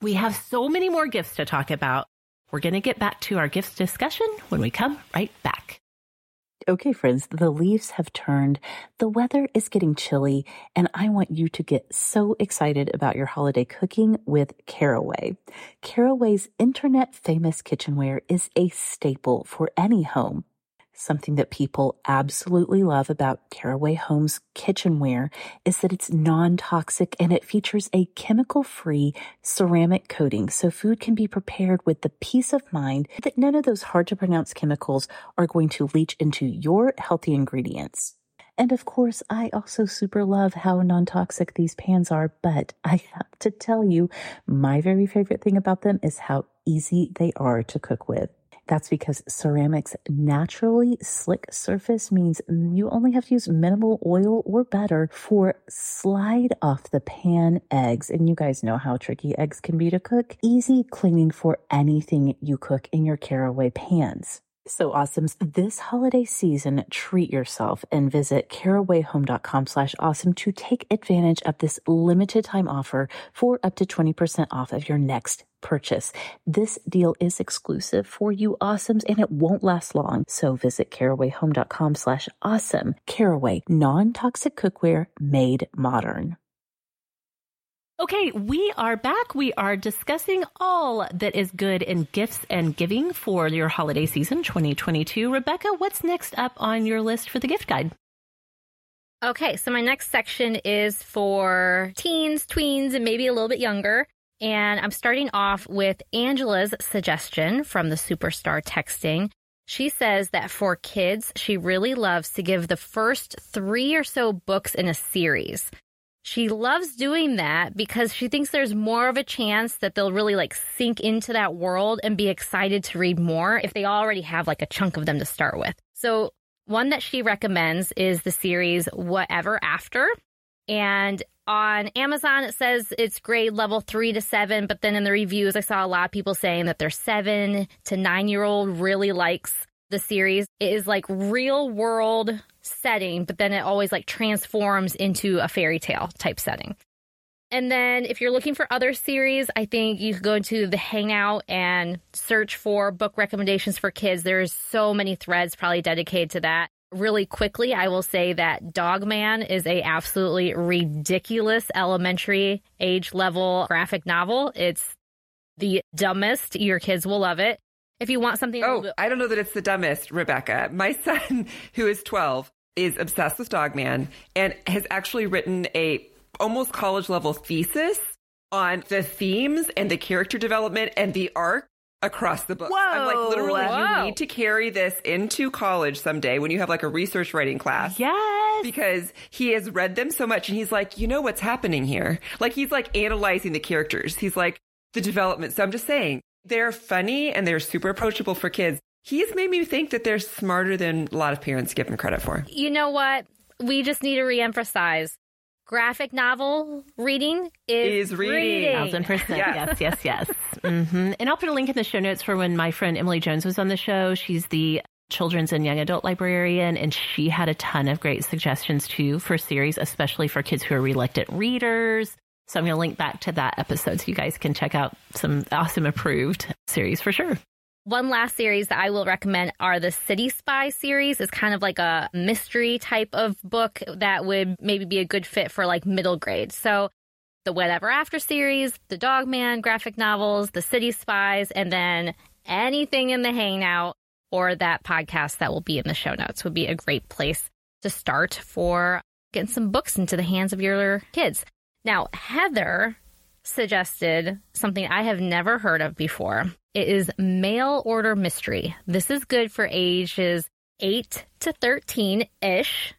we have so many more gifts to talk about. We're going to get back to our gifts discussion when we come right back.
Okay, friends, the leaves have turned, the weather is getting chilly, and I want you to get so excited about your holiday cooking with Caraway. Caraway's internet famous kitchenware is a staple for any home. Something that people absolutely love about Caraway Home's kitchenware is that it's non-toxic and it features a chemical-free ceramic coating so food can be prepared with the peace of mind that none of those hard to pronounce chemicals are going to leach into your healthy ingredients. And of course, I also super love how non-toxic these pans are, but I have to tell you, my very favorite thing about them is how easy they are to cook with. That's because ceramic's naturally slick surface means you only have to use minimal oil or butter for slide off the pan eggs. And you guys know how tricky eggs can be to cook. Easy cleaning for anything you cook in your caraway pans. So awesomes, this holiday season, treat yourself and visit carawayhome.com slash awesome to take advantage of this limited time offer for up to 20% off of your next purchase. This deal is exclusive for you awesomes and it won't last long. So visit carawayhome.com slash awesome. Caraway, non-toxic cookware made modern.
Okay, we are back. We are discussing all that is good in gifts and giving for your holiday season 2022. Rebekah, what's next up on your list for the gift guide?
Okay, so my next section is for teens, tweens, and maybe a little bit younger. And I'm starting off with Angela's suggestion from the Superstar Texting. She says that for kids, she really loves to give the first three or so books in a series. She loves doing that because she thinks there's more of a chance that they'll really like sink into that world and be excited to read more if they already have like a chunk of them to start with. So one that she recommends is the series Whatever After. And on Amazon, it says it's grade level three to seven, but then in the reviews, I saw a lot of people saying that their seven to nine year old really likes the series. It is like real world setting, but then it always like transforms into a fairy tale type setting. And then if you're looking for other series, I think you could go into the Hangout and search for book recommendations for kids. There's so many threads probably dedicated to that. Really quickly, I will say that Dogman is a absolutely ridiculous elementary age level graphic novel. It's the dumbest. Your kids will love it. If you want something a little
Oh,
bit
I don't know that it's the dumbest, Rebekah. My son, who is 12, is obsessed with Dogman and has actually written a almost college level thesis on the themes and the character development and the arc across the book. I'm like, literally,
Whoa.
you need to carry this into college someday when you have like a research writing class.
Yes.
Because he has read them so much and he's like, you know what's happening here? Like, he's like analyzing the characters. He's like, the development. So I'm just saying, they're funny and they're super approachable for kids. He's made me think that they're smarter than a lot of parents give them credit for.
You know what? We just need to reemphasize graphic novel reading is,
Is reading.
Thousand percent.
Yes.
Yes, yes, yes. hmm And I'll put a link in the show notes for when my friend Emily Jones was on the show. She's the children's and young adult librarian, and she had a ton of great suggestions too for series, especially for kids who are reluctant readers. So I'm going to link back to that episode so you guys can check out some awesome approved series for sure.
One last series that I will recommend are the City Spy series. It's kind of like a mystery type of book that would maybe be a good fit for like middle grade. So the Whatever After series, the Dogman graphic novels, the City Spies, and then anything in the Hangout or that podcast that will be in the show notes would be a great place to start for getting some books into the hands of your kids. Now, Heather suggested something I have never heard of before. It is mail order mystery. This is good for ages 8 to 13 ish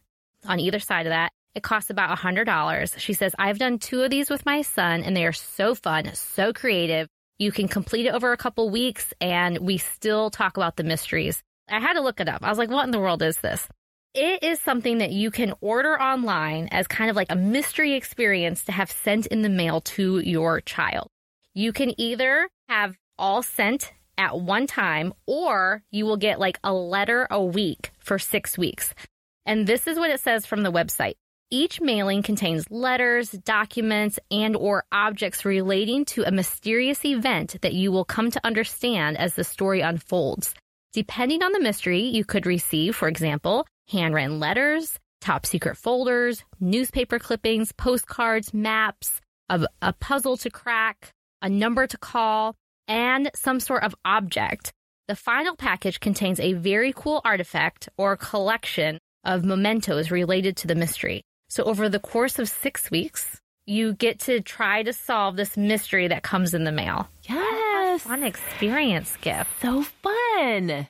on either side of that. It costs about $100. She says, I've done two of these with my son and they are so fun, so creative. You can complete it over a couple weeks and we still talk about the mysteries. I had to look it up. I was like, what in the world is this? It is something that you can order online as kind of like a mystery experience to have sent in the mail to your child. You can either have all sent at one time or you will get like a letter a week for six weeks. And this is what it says from the website. Each mailing contains letters, documents, and or objects relating to a mysterious event that you will come to understand as the story unfolds. Depending on the mystery, you could receive, for example, handwritten letters, top secret folders, newspaper clippings, postcards, maps, a, a puzzle to crack, a number to call, and some sort of object. The final package contains a very cool artifact or collection of mementos related to the mystery. So, over the course of six weeks, you get to try to solve this mystery that comes in the mail.
Yes.
Fun experience gift.
So fun.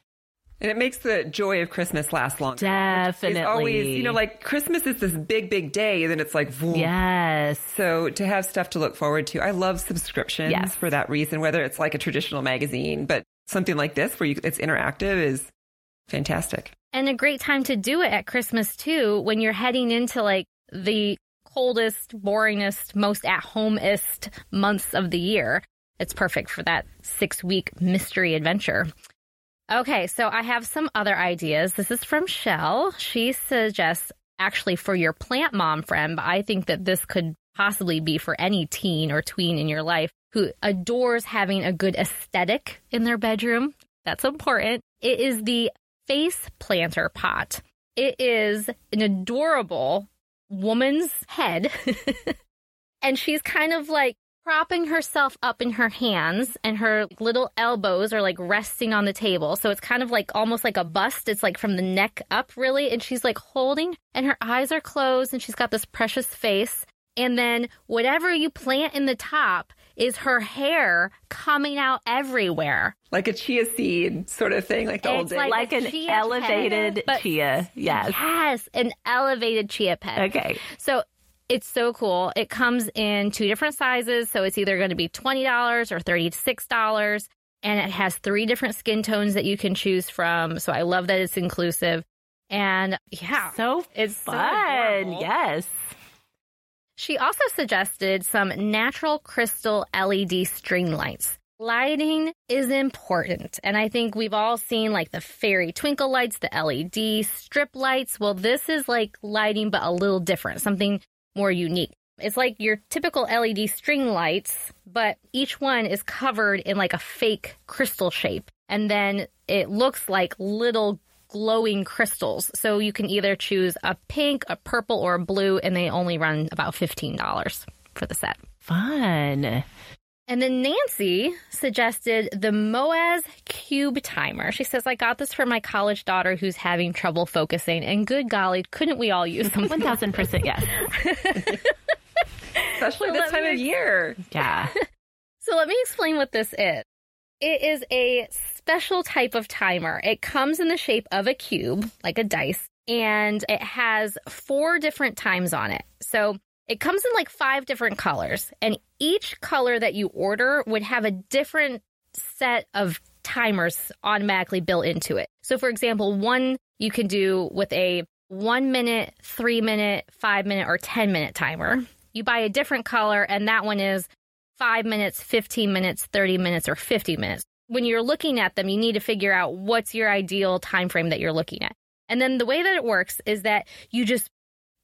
And it makes the joy of Christmas last longer.
Definitely.
It's always, you know, like Christmas is this big, big day, and then it's like, vroom.
Yes.
So to have stuff to look forward to, I love subscriptions
Yes.
for that reason. Whether it's like a traditional magazine, but something like this where you, it's interactive is fantastic.
And a great time to do it at Christmas too, when you're heading into like the coldest, boringest, most at homeist months of the year. It's perfect for that six week mystery adventure. Okay, so I have some other ideas. This is from Shell. She suggests actually for your plant mom friend, but I think that this could possibly be for any teen or tween in your life who adores having a good aesthetic in their bedroom. That's important. It is the face planter pot. It is an adorable woman's head. and she's kind of like propping herself up in her hands and her little elbows are like resting on the table. So it's kind of like almost like a bust. It's like from the neck up really. And she's like holding and her eyes are closed and she's got this precious face. And then whatever you plant in the top is her hair coming out everywhere.
Like a chia seed sort of thing, like the old days.
like-
Like an
chia
elevated
pet,
chia. Yes.
Yes, an elevated chia pet.
Okay.
So it's so cool. It comes in two different sizes. So it's either going to be $20 or $36. And it has three different skin tones that you can choose from. So I love that it's inclusive. And yeah,
So
it's
fun.
adorable.
yes.
She also suggested some natural crystal LED string lights. Lighting is important. And I think we've all seen like the fairy twinkle lights, the LED strip lights. Well, this is like lighting, but a little different, something more unique. It's like your typical LED string lights, but each one is covered in like a fake crystal shape. And then it looks like little glowing crystals. So you can either choose a pink, a purple, or a blue, and they only run about $15 for the set.
Fun.
And then Nancy suggested the Mooas Cube Timer. She says, I got this for my college daughter who's having trouble focusing, and good golly, couldn't we all use something?
1000% yes.
Especially this time
me-
of year.
Yeah.
So let me explain what this is. It is a special type of timer. It comes in the shape of a cube, like a dice, and it has four different times on it. So it comes in like five different colors, and each color that you order would have a different set of timers automatically built into it. So, for example, one you can do with a one minute, three minute, five minute, or 10 minute timer. You buy a different color, and that one is five minutes, 15 minutes, 30 minutes, or 50 minutes. When you're looking at them, you need to figure out what's your ideal time frame that you're looking at. And then the way that it works is that you just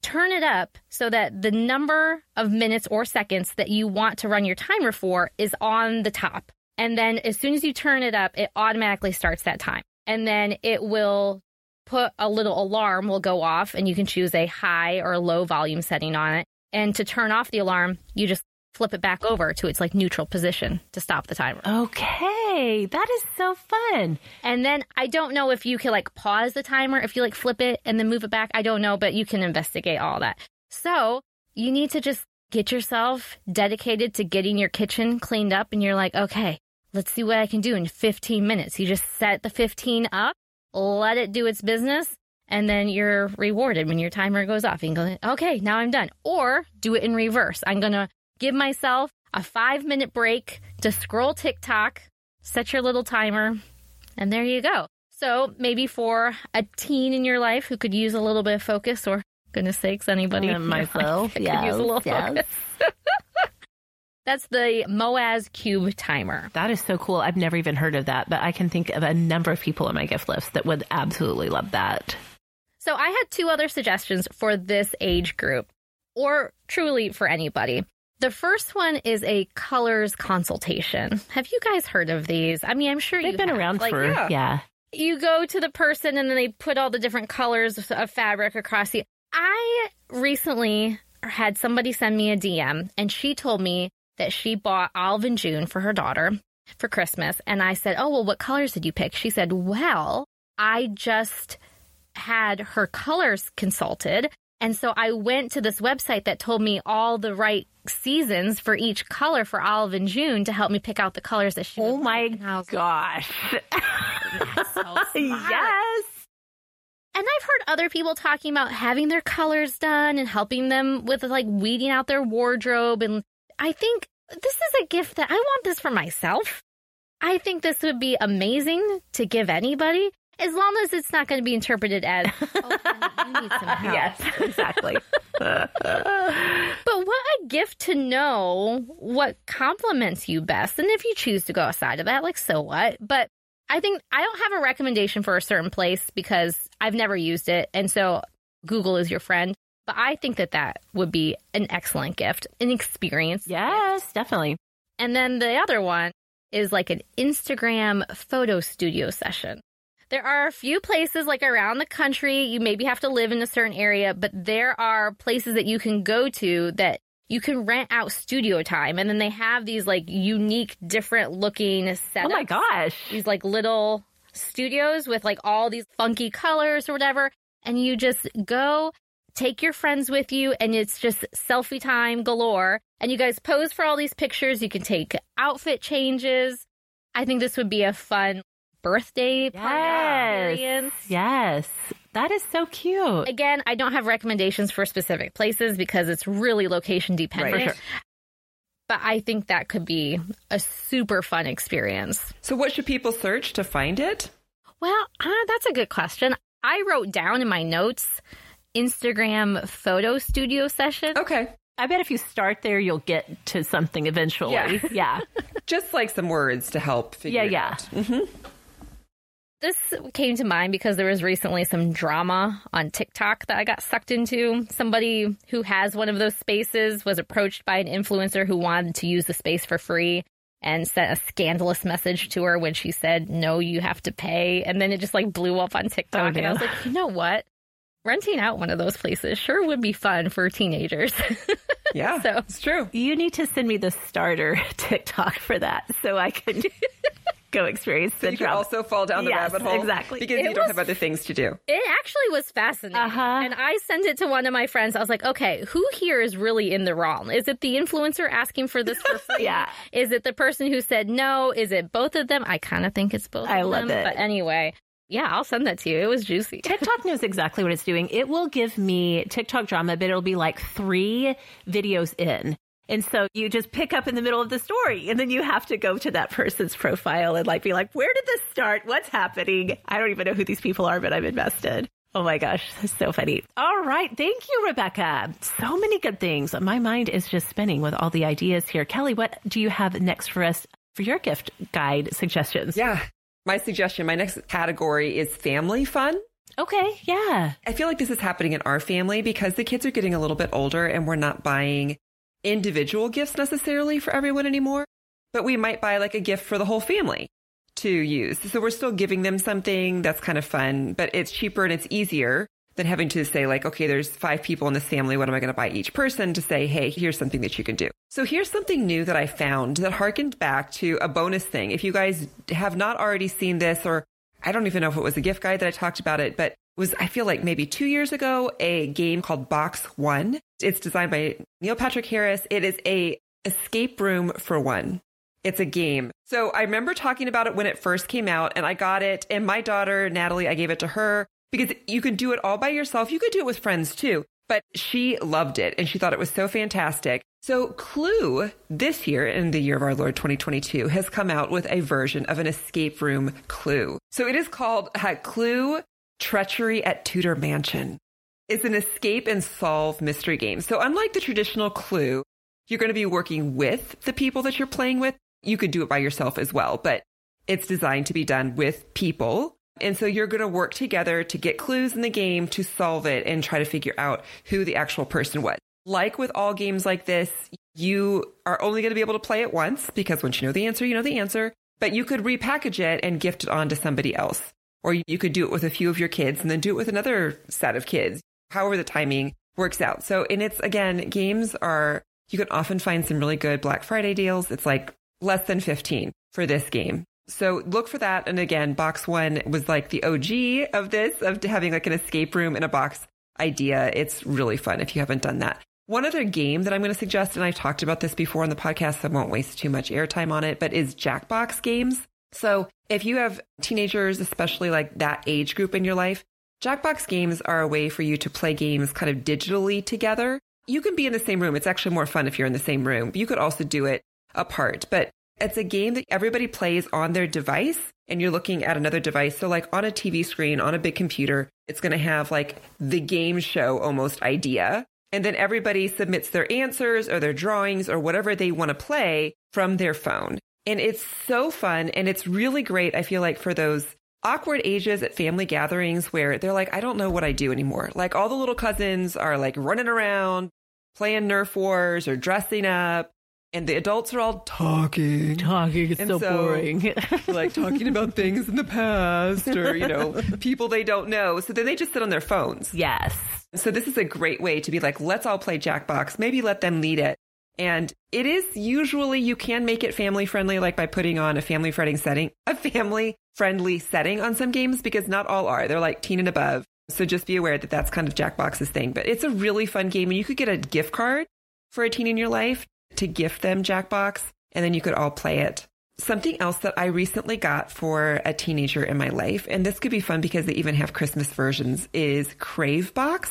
turn it up so that the number of minutes or seconds that you want to run your timer for is on the top. And then as soon as you turn it up, it automatically starts that time. And then it will put a little alarm will go off and you can choose a high or low volume setting on it. And to turn off the alarm, you just flip it back over to its like neutral position to stop the timer.
Okay, that is so fun.
And then I don't know if you can like pause the timer if you like flip it and then move it back. I don't know, but you can investigate all that. So you need to just get yourself dedicated to getting your kitchen cleaned up and you're like, okay, let's see what I can do in 15 minutes. You just set the 15 up, let it do its business, and then you're rewarded when your timer goes off. You can go, okay, now I'm done. Or do it in reverse. I'm going to give myself a five minute break to scroll TikTok, set your little timer, and there you go. So maybe for a teen in your life who could use a little bit of focus, or goodness sakes, anybody
And myself,
could use a little
yes,
focus. That's the Mooas Cube timer.
That is so cool. I've never even heard of that, but I can think of a number of people in my gift list that would absolutely love that.
So I had two other suggestions for this age group, or truly for anybody. The first one is a colors consultation. Have you guys heard of these? I mean, I'm sure
They've
you
been
have.
around
Like,
for,
yeah.
yeah.
you go to the person and then they put all the different colors of fabric across the. I recently had somebody send me a DM and she told me that she bought Olive and June for her daughter for Christmas. And I said, Oh, well, what colors did you pick? She said, Well, I just had her colors consulted. And so I went to this website that told me all the right seasons for each color for Olive and June to help me pick out the colors that she
Oh my
like. And I
gosh.
"That's so smart."
yes.
And I've heard other people talking about having their colors done and helping them with like weeding out their wardrobe. And I think this is a gift that I want this for myself. I think this would be amazing to give anybody as long as it's not going to be interpreted as, oh, honey, you need some help.
Yes, exactly.
But what a gift to know what compliments you best. And if you choose to go outside of that, like, so what? But I think I don't have a recommendation for a certain place because I've never used it. And so Google is your friend. But I think that that would be an excellent gift, an experience.
yes, definitely.
And then the other one is like an Instagram photo studio session. There are a few places like around the country. You maybe have to live in a certain area, but there are places that you can go to that you can rent out studio time. And then they have these like unique, different looking setups.
Oh my gosh.
These like little studios with like all these funky colors or whatever. And you just go take your friends with you and it's just selfie time galore. And you guys pose for all these pictures. You can take outfit changes. I think this would be a fun birthday party
Yes.
experience.
Yes. That is so cute.
Again, I don't have recommendations for specific places because it's really location dependent.
Right. For
But I think that could be a super fun experience.
So, what should people search to find it?
Well, uh, that's a good question. I wrote down in my notes Instagram photo studio session.
Okay.
I bet if you start there, you'll get to something eventually.
Yeah.
Yeah.
Just like some words to help figure
Yeah,
it
yeah.
out.
This came to mind because there was recently some drama on TikTok that I got sucked into. Somebody who has one of those spaces was approached by an influencer who wanted to use the space for free and sent a scandalous message to her when she said, No, you have to pay. And then it just like blew up on oh, TikTok.
Oh,
And I was like, You know what? Renting out one of those places sure would be fun for teenagers.
Yeah,
So-
it's true.
You need to send me the starter TikTok for that so I can go experience
so
the
you
drama.
can also fall down the
Yes,
rabbit hole
exactly.
because
It
you don't have other things to do.
It actually was fascinating.
Uh-huh.
And I sent it to one of my friends. I was like, okay, who here is really in the wrong? Is it the influencer asking for this for free?
Yeah.
Is it the person who said no? Is it both of them? I kind of think it's both
I
of
love
them.
it.
But anyway, yeah, I'll send that to you. It was juicy.
TikTok knows exactly what it's doing. It will give me TikTok drama, but it'll be like three videos in. And so you just pick up in the middle of the story and then you have to go to that person's profile and like be like, where did this start? What's happening? I don't even know who these people are, but I'm invested. Oh my gosh, that's so funny. All right. Thank you, Rebekah. So many good things. My mind is just spinning with all the ideas here. Kelly, what do you have next for us for your gift guide suggestions?
Yeah. My suggestion, my next category is family fun.
Okay. Yeah.
I feel like this is happening in our family because the kids are getting a little bit older and we're not buying individual gifts necessarily for everyone anymore, but we might buy like a gift for the whole family to use. So we're still giving them something that's kind of fun, but it's cheaper and it's easier than having to say like, okay, there's five people in this family. What am I going to buy each person to say, hey, here's something that you can do. So here's something new that I found that harkened back to a bonus thing. If you guys have not already seen this, or I don't even know if it was a gift guide that I talked about it, but was I feel like maybe two years ago, a game called Box One. It's designed by Neil Patrick Harris. It is a escape room for one. It's a game. So I remember talking about it when it first came out and I got it and my daughter, Natalie, I gave it to her because you can do it all by yourself. You could do it with friends too, but she loved it and she thought it was so fantastic. So Clue this year in the year of our Lord 2022 has come out with a version of an escape room Clue. So it is called uh, Clue Treachery at Tudor Mansion. It's an escape and solve mystery game. So unlike the traditional Clue, you're going to be working with the people that you're playing with. You could do it by yourself as well, but it's designed to be done with people. And so you're going to work together to get clues in the game to solve it and try to figure out who the actual person was. Like with all games like this, you are only going to be able to play it once because once you know the answer, you know the answer, but you could repackage it and gift it on to somebody else. Or you could do it with a few of your kids and then do it with another set of kids, however the timing works out. So, and it's again, games are, you can often find some really good Black Friday deals. It's like less than 15 for this game. So look for that. And again, box one was like the OG of this, of having like an escape room in a box idea. It's really fun if you haven't done that. One other game that I'm going to suggest, and I've talked about this before on the podcast, so I won't waste too much airtime on it, but is Jackbox games. So if you have teenagers, especially like that age group in your life, Jackbox games are a way for you to play games kind of digitally together. You can be in the same room. It's actually more fun if you're in the same room. You could also do it apart. But it's a game that everybody plays on their device and you're looking at another device. So like on a TV screen, on a big computer, it's going to have like the game show almost idea. And then everybody submits their answers or their drawings or whatever they want to play from their phone. And it's so fun. And it's really great. I feel like for those awkward ages at family gatherings where they're like, I don't know what I do anymore. Like all the little cousins are like running around, playing Nerf wars or dressing up. And the adults are all talking.
Talking is
And
so,
so-
boring.
like talking about things in the past or, you know, people they don't know. So then they just sit on their phones.
yes.
So this is a great way to be like, let's all play Jackbox. Maybe let them lead it. And it is usually you can make it family friendly, like by putting on a family friendly setting, a family friendly setting on some games because not all are. They're like teen and above. So just be aware that that's kind of Jackbox's thing. But it's a really fun game, and you could get a gift card for a teen in your life to gift them Jackbox, and then you could all play it. Something else that I recently got for a teenager in my life, and this could be fun because they even have Christmas versions, is Cravebox.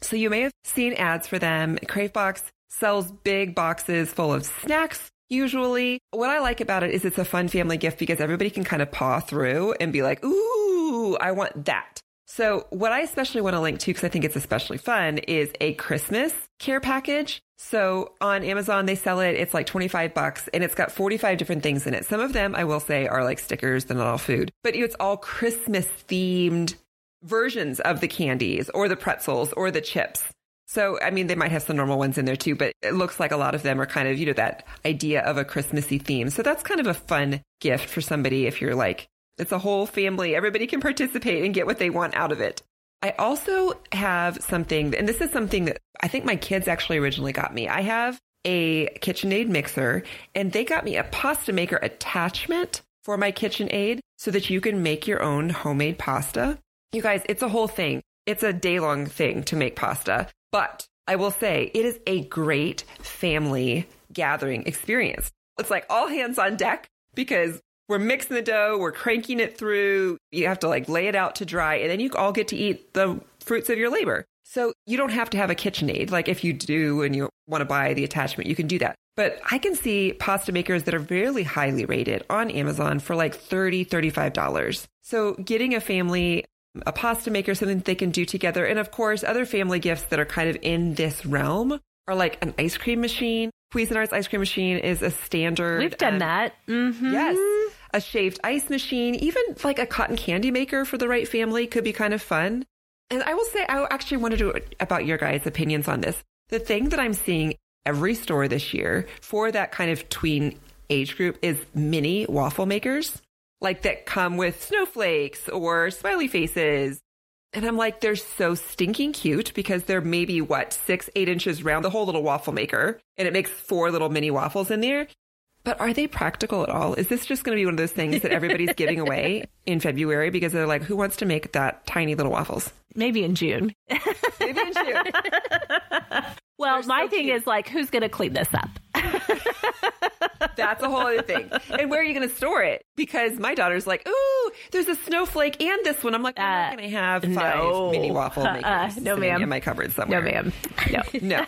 So you may have seen ads for them. Cravebox sells big boxes full of snacks. Usually, what I like about it is it's a fun family gift because everybody can kind of paw through and be like, ooh, I want that. So what I especially want to link to, because I think it's especially fun, is a Christmas care package. So on Amazon, they sell it. It's like 25 bucks and it's got 45 different things in it. Some of them I will say are like stickers. They're not all food, but it's all Christmas themed versions of the candies or the pretzels or the chips. So, I mean, they might have some normal ones in there too, but it looks like a lot of them are kind of, you know, that idea of a Christmassy theme. So that's kind of a fun gift for somebody if you're like, it's a whole family. Everybody can participate and get what they want out of it. I also have something, and this is something that I think my kids actually originally got me. I have a KitchenAid mixer, and they got me a pasta maker attachment for my KitchenAid so that you can make your own homemade pasta. You guys, it's a whole thing. It's a day long thing to make pasta, but I will say it is a great family gathering experience. It's like all hands on deck because we're mixing the dough, we're cranking it through. You have to like lay it out to dry, and then you all get to eat the fruits of your labor. So you don't have to have a KitchenAid. Like if you do and you want to buy the attachment, you can do that. But I can see pasta makers that are very highly rated on Amazon for like $30, $35. So getting a family a pasta maker, something that they can do together. And of course, other family gifts that are kind of in this realm are like an ice cream machine. Cuisinart's ice cream machine is a standard.
We've done
um,
that. Mm-hmm.
Yes. A shaved ice machine, even like a cotton candy maker for the right family could be kind of fun. And I will say, I actually wanted to about your guys' opinions on this. The thing that I'm seeing every store this year for that kind of tween age group is mini waffle makers, like that come with snowflakes or smiley faces. And I'm like, they're so stinking cute because they're maybe what, six, eight inches round, the whole little waffle maker. And it makes four little mini waffles in there. But are they practical at all? Is this just going to be one of those things that everybody's giving away in February because they're like, who wants to make that tiny little waffles?
Maybe in June.
Maybe in June.
well,
They're
my
so
thing
cute.
is like, who's going to clean this up?
That's a whole other thing. And where are you going to store it? Because my daughter's like, ooh, there's a snowflake and this one. I'm like, I'm
Uh,
not going to have five
no.
mini waffle
Uh-uh. No, ma'am.
in my cupboard somewhere.
No, ma'am. No.
No.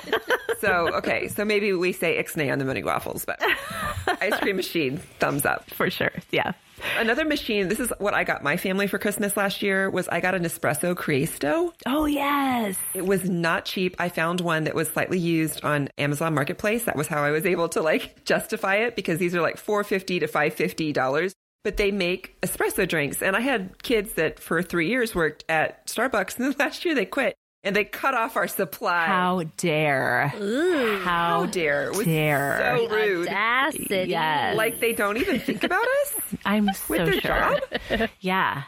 So, okay. So maybe we say ixnay on the mini waffles, but ice cream machine, thumbs up.
For sure. Yeah.
Another machine, this is what I got my family for Christmas last year, was I got a Nespresso Creatista.
Oh, yes.
It was not cheap. I found one that was slightly used on Amazon Marketplace. That was how I was able to like justify it because these are like four fifty to five fifty dollars. But they make espresso drinks, and I had kids that for three years worked at Starbucks, and then last year they quit and they cut off our supply.
How dare.
Ooh.
How
How dare? It was
dare.
so rude.
Audacity.
Yes.
Like they don't even think about us
I'm
with
so
their
sure.
job.
Yeah.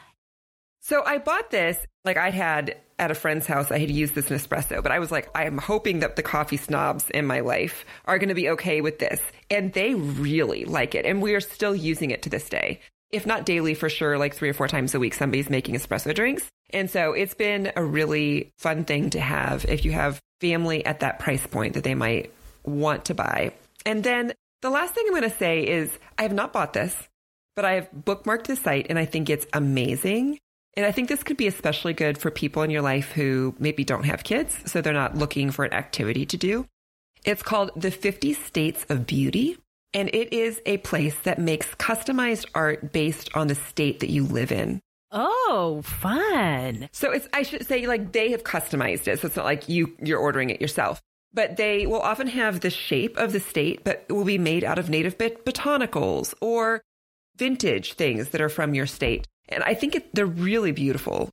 So I bought this, like I'd had at a friend's house, I had used this Nespresso, but I was like, I am hoping that the coffee snobs in my life are going to be okay with this. And they really like it. And we are still using it to this day. If not daily, for sure, like three or four times a week, somebody's making espresso drinks. And so it's been a really fun thing to have if you have family at that price point that they might want to buy. And then the last thing I'm going to say is I have not bought this, but I have bookmarked the site and I think it's amazing. And I think this could be especially good for people in your life who maybe don't have kids, so they're not looking for an activity to do. It's called the 50 States of Beauty, and it is a place that makes customized art based on the state that you live in.
Oh, fun.
So it's I should say like they have customized it, so it's not like you you're ordering it yourself. But they will often have the shape of the state, but it will be made out of native bot- botanicals or vintage things that are from your state. And I think it, they're really beautiful.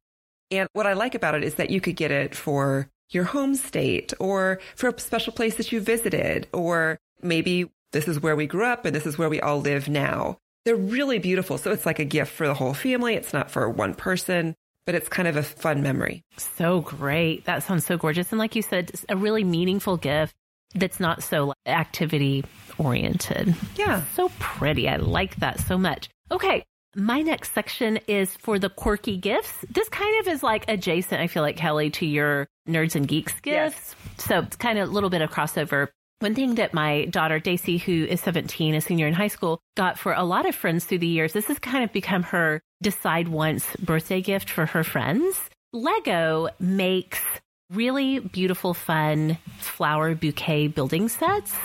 And what I like about it is that you could get it for your home state or for a special place that you visited, or maybe this is where we grew up and this is where we all live now. They're really beautiful. So it's like a gift for the whole family. It's not for one person, but it's kind of a fun memory.
So great. That sounds so gorgeous. And like you said, a really meaningful gift that's not so activity oriented.
Yeah.
So pretty. I like that so much. Okay. My next section is for the quirky gifts. This kind of is like adjacent, I feel like, Kelly, to your nerds and geeks
Yes.
gifts. So it's kind of a little bit of crossover. One thing that my daughter, Daisy, who is 17, a senior in high school, got for a lot of friends through the years, this has kind of become her decide once birthday gift for her friends. Lego makes really beautiful, fun flower bouquet building sets,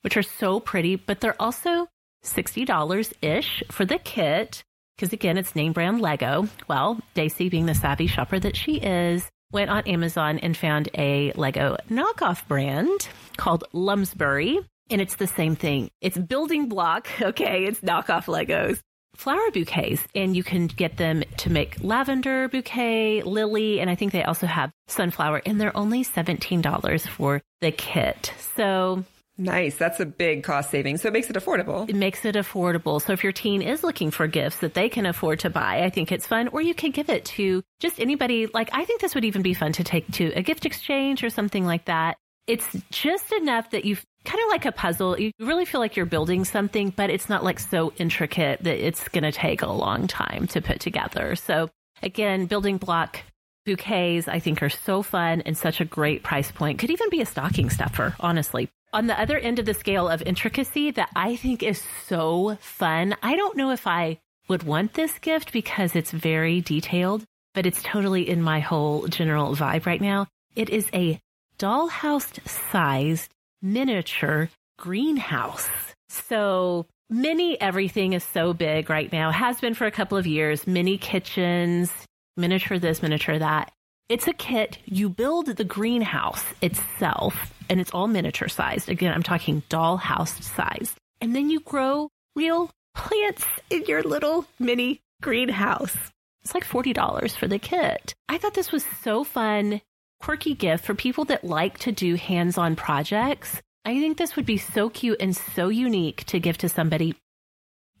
which are so pretty, but they're also $60 ish for the kit. Because again, it's name brand Lego. Well, Daisy, being the savvy shopper that she is, went on Amazon and found a Lego knockoff brand called Lumsbury. And it's the same thing. It's building block. Okay. It's knockoff Legos. Flower bouquets, and you can get them to make lavender bouquet, lily, and I think they also have sunflower, and they're only $17 for the kit. So
Nice. That's a big cost saving. So it makes it affordable.
it makes it affordable. So if your teen is looking for gifts that they can afford to buy, I think it's fun. Or you can give it to just anybody. Like, I think this would even be fun to take to a gift exchange or something like that. It's just enough that you kind of like a puzzle. You really feel like you're building something, but it's not like so intricate that it's going to take a long time to put together. So again, building block bouquets, I think are so fun and such a great price point. Could even be a stocking stuffer, honestly. On the other end of the scale of intricacy that I think is so fun. I don't know if I would want this gift because it's very detailed, but it's totally in my whole general vibe right now. It is a dollhouse sized miniature greenhouse. So mini everything is so big right now, has been for a couple of years. Mini kitchens, miniature this, miniature that. It's a kit. You build the greenhouse itself and it's all miniature sized. Again, I'm talking dollhouse size. And then you grow real plants in your little mini greenhouse. It's like $40 for the kit. I thought this was so fun, quirky gift for people that like to do hands on projects. I think this would be so cute and so unique to give to somebody.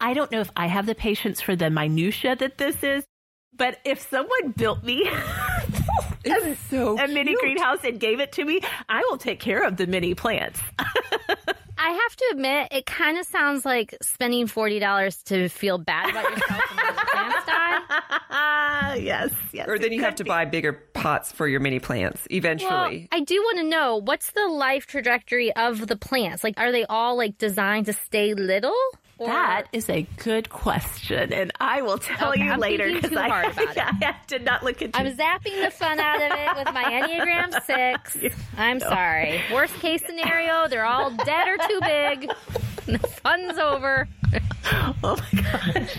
I don't know if I have the patience for the minutia that this is, but if someone built me
It's so
a mini greenhouse and gave it to me, I will take care of the mini plants.
I have to admit, it kind of sounds like spending forty dollars to feel bad about yourself when the plants die.
yes, yes.
Or then you have to
be.
buy bigger pots for your mini plants eventually.
Well, I do want to know what's the life trajectory of the plants. Like, are they all like designed to stay little? Or-
That is a good question, and I will tell
Okay,
you
I'm
later
because
I,
it.
I did not look into.
I'm zapping the fun out of it with my Enneagram six. I'm sorry. Worst case scenario, they're all dead or too big. The fun's over.
oh my gosh,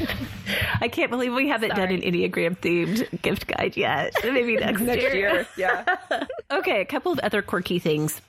I can't believe we haven't done an Enneagram themed gift guide yet. Maybe next,
Next year, yeah.
Okay, a couple of other quirky things.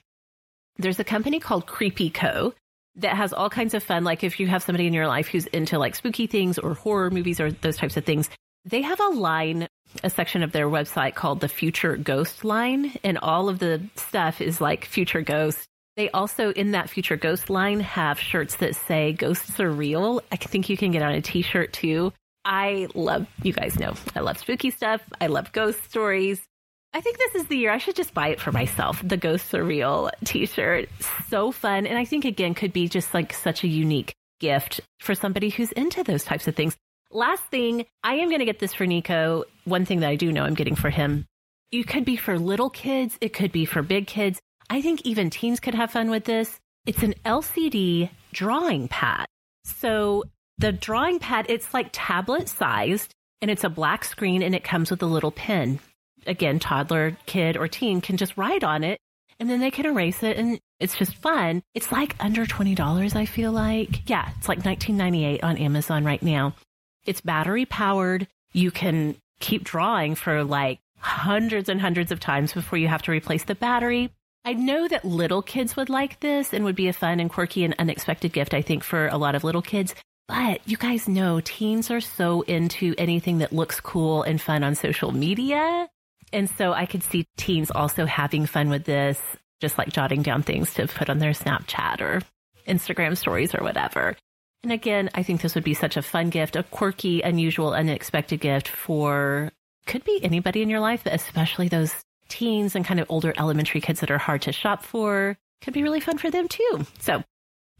There's a company called Creepy Co. that has all kinds of fun. Like if you have somebody in your life who's into like spooky things or horror movies or those types of things, they have a line, a section of their website called the Future Ghost line, and all of the stuff is like Future Ghost. They also, in that Future Ghost line, have shirts that say ghosts are real. I think you can get on a t shirt too. I love, you guys know, I love spooky stuff. I love ghost stories. I think this is the year I should just buy it for myself. The Ghosts Are Real t-shirt. So fun. And I think again could be just like such a unique gift for somebody who's into those types of things. Last thing, I am going to get this for Nico. One thing that I do know I'm getting for him. You could be for little kids. It could be for big kids. I think even teens could have fun with this. It's an LCD drawing pad. So the drawing pad, it's like tablet sized and it's a black screen and it comes with a little pen again, toddler, kid, or teen can just write on it and then they can erase it and it's just fun. It's like under $20, I feel like. Yeah, it's like $19.98 on Amazon right now. It's battery powered. You can keep drawing for like hundreds and hundreds of times before you have to replace the battery. I know that little kids would like this and would be a fun and quirky and unexpected gift, I think, for a lot of little kids. But you guys know teens are so into anything that looks cool and fun on social media. And so I could see teens also having fun with this, just like jotting down things to put on their Snapchat or Instagram stories or whatever. And again, I think this would be such a fun gift, a quirky, unusual, unexpected gift for could be anybody in your life, but especially those teens and kind of older elementary kids that are hard to shop for. Could be really fun for them too. So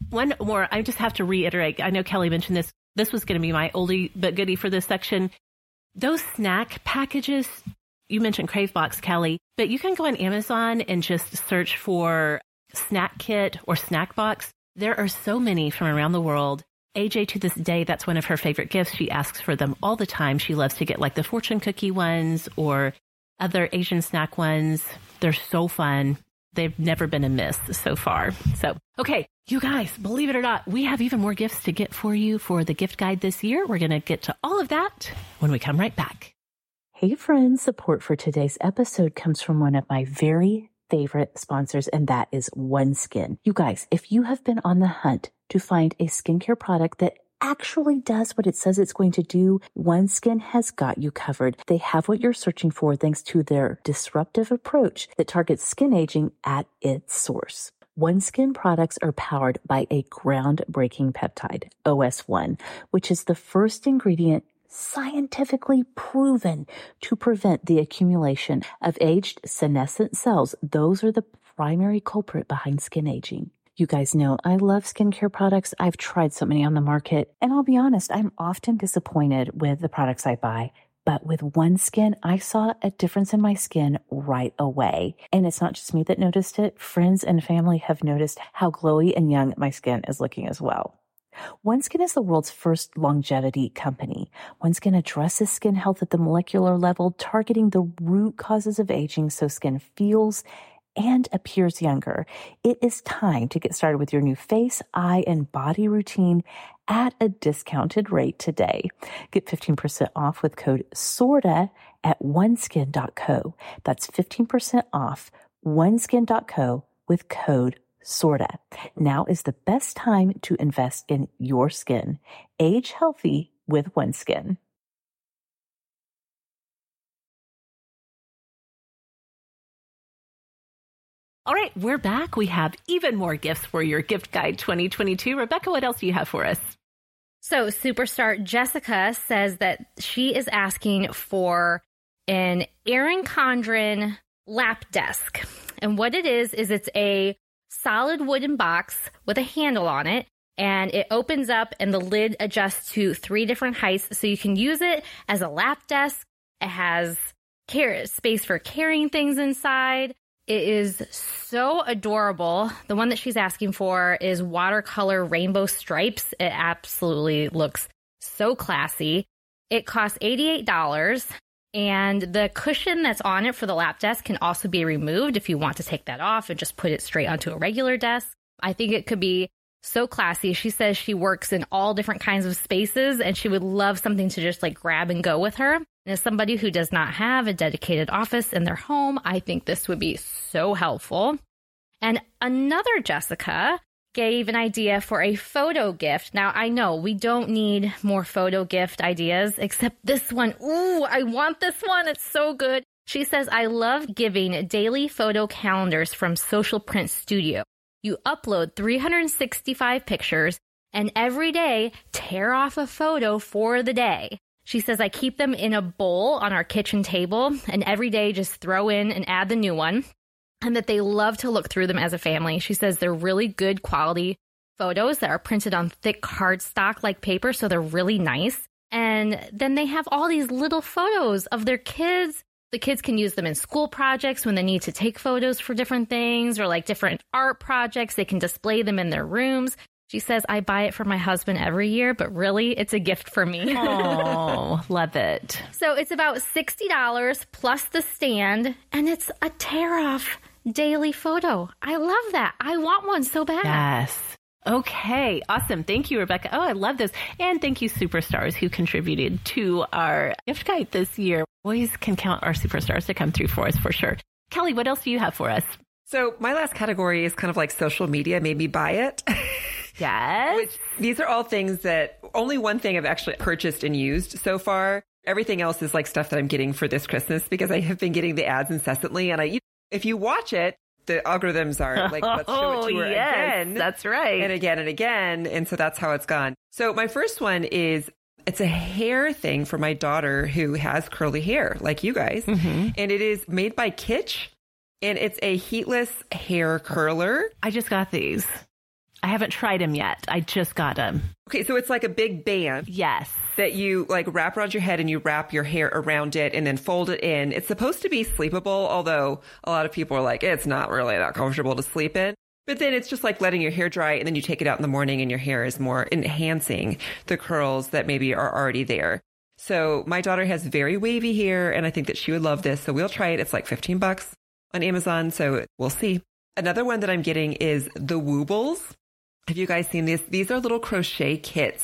one more, I just have to reiterate. I know Kelly mentioned this. This was going to be my oldie but goodie for this section. Those snack packages, you mentioned Cravebox, Kelly, but you can go on Amazon and just search for snack kit or snack box. There are so many from around the world. AJ to this day, that's one of her favorite gifts. She asks for them all the time. She loves to get like the fortune cookie ones or other Asian snack ones. They're so fun. They've never been a miss so far. So, okay, you guys, believe it or not, we have even more gifts to get for you for the gift guide this year. We're going to get to all of that when we come right back.
Hey friends, support for today's episode comes from one of my very favorite sponsors, and that is OneSkin. You guys, if you have been on the hunt to find a skincare product that actually does what it says it's going to do, OneSkin has got you covered. They have what you're searching for thanks to their disruptive approach that targets skin aging at its source. OneSkin products are powered by a groundbreaking peptide, OS1, which is the first ingredient scientifically proven to prevent the accumulation of aged senescent cells. Those are the primary culprit behind skin aging. You guys know I love skincare products. I've tried so many on the market, and I'll be honest, I'm often disappointed with the products I buy. But with OneSkin, I saw a difference in my skin right away. And it's not just me that noticed it. Friends and family have noticed how glowy and young my skin is looking as well. OneSkin is the world's first longevity company. OneSkin addresses skin health at the molecular level, targeting the root causes of aging so skin feels and appears younger. It is time to get started with your new face, eye, and body routine at a discounted rate today. Get 15% off with code SORTA at oneskin.co. That's 15% off oneskin.co with code SORTA. Now is the best time to invest in your skin. Age healthy with OneSkin.
All right, we're back. We have even more gifts for your gift guide 2022. Rebekah, what else do you have for us?
So, superstar Jessica says that she is asking for an Erin Condren lap desk. And what it is, is it's a solid wooden box with a handle on it. And it opens up and the lid adjusts to three different heights. So you can use it as a lap desk. It has space for carrying things inside. It is so adorable. The one that she's asking for is watercolor rainbow stripes. It absolutely looks so classy. It costs $88 and the cushion that's on it for the lap desk can also be removed if you want to take that off and just put it straight onto a regular desk. I think it could be so classy. She says she works in all different kinds of spaces and she would love something to just like grab and go with her. And as somebody who does not have a dedicated office in their home, I think this would be so helpful. And another Jessica gave an idea for a photo gift. Now, I know we don't need more photo gift ideas, except this one. Ooh, I want this one. It's so good. She says, I love giving daily photo calendars from Social Print Studio. You upload 365 pictures and every day tear off a photo for the day. She says, I keep them in a bowl on our kitchen table and every day just throw in and add the new one. And that they love to look through them as a family. She says they're really good quality photos that are printed on thick cardstock like paper, so they're really nice. And then they have all these little photos of their kids. The kids can use them in school projects when they need to take photos for different things or like different art projects. They can display them in their rooms. She says, I buy it for my husband every year, but really it's a gift for me.
oh, love it.
So it's about $60 plus the stand, and it's a tear off daily photo. I love that. I want one so bad.
Yes. Okay, awesome. Thank you, Rebekah. Oh, I love this. And thank you, superstars who contributed to our gift guide this year. Always can count our superstars to come through for us for sure. Kelly, what else do you have for us?
So my last category is kind of like social media made me buy it.
Yes.
Which these are all things that only one thing I've actually purchased and used so far. Everything else is like stuff that I'm getting for this Christmas because I have been getting the ads incessantly. And I, if you watch it, the algorithms are like, let's show it to her
Oh, yes,
again.
That's right.
and again and again. And so that's how it's gone. So my first one is it's a hair thing for my daughter who has curly hair like you guys.
Mm-hmm.
And it is made by Kitsch and it's a heatless hair curler.
I just got these. I haven't tried them yet. I just got them.
Okay, so it's like a big band
Yes.
that you like wrap around your head and you wrap your hair around it and then fold it in. It's supposed to be sleepable, although a lot of people are like, it's not really that comfortable to sleep in. But then it's just like letting your hair dry and then you take it out in the morning and your hair is more enhancing the curls that maybe are already there. So my daughter has very wavy hair and I think that she would love this. So we'll try it. It's like 15 bucks on Amazon. So we'll see. Another one that I'm getting is the Woobles. Have you guys seen these? These are little crochet kits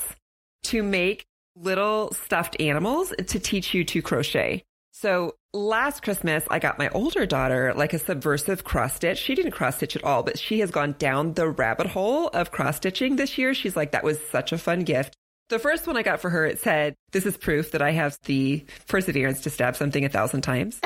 to make little stuffed animals to teach you to crochet. So last Christmas, I got my older daughter like a subversive cross stitch. She didn't cross stitch at all, but she has gone down the rabbit hole of cross stitching this year. She's like, that was such a fun gift. The first one I got for her, it said, this is proof that I have the perseverance to stab something a thousand times.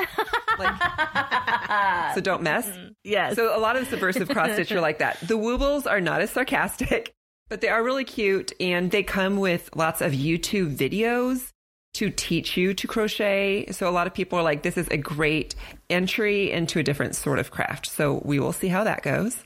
like, so don't mess. Mm-hmm.
Yes.
So a lot of subversive cross stitch are like that. The woobles are not as sarcastic, but they are really cute and they come with lots of YouTube videos to teach you to crochet. So a lot of people are like, this is a great entry into a different sort of craft. So we will see how that goes.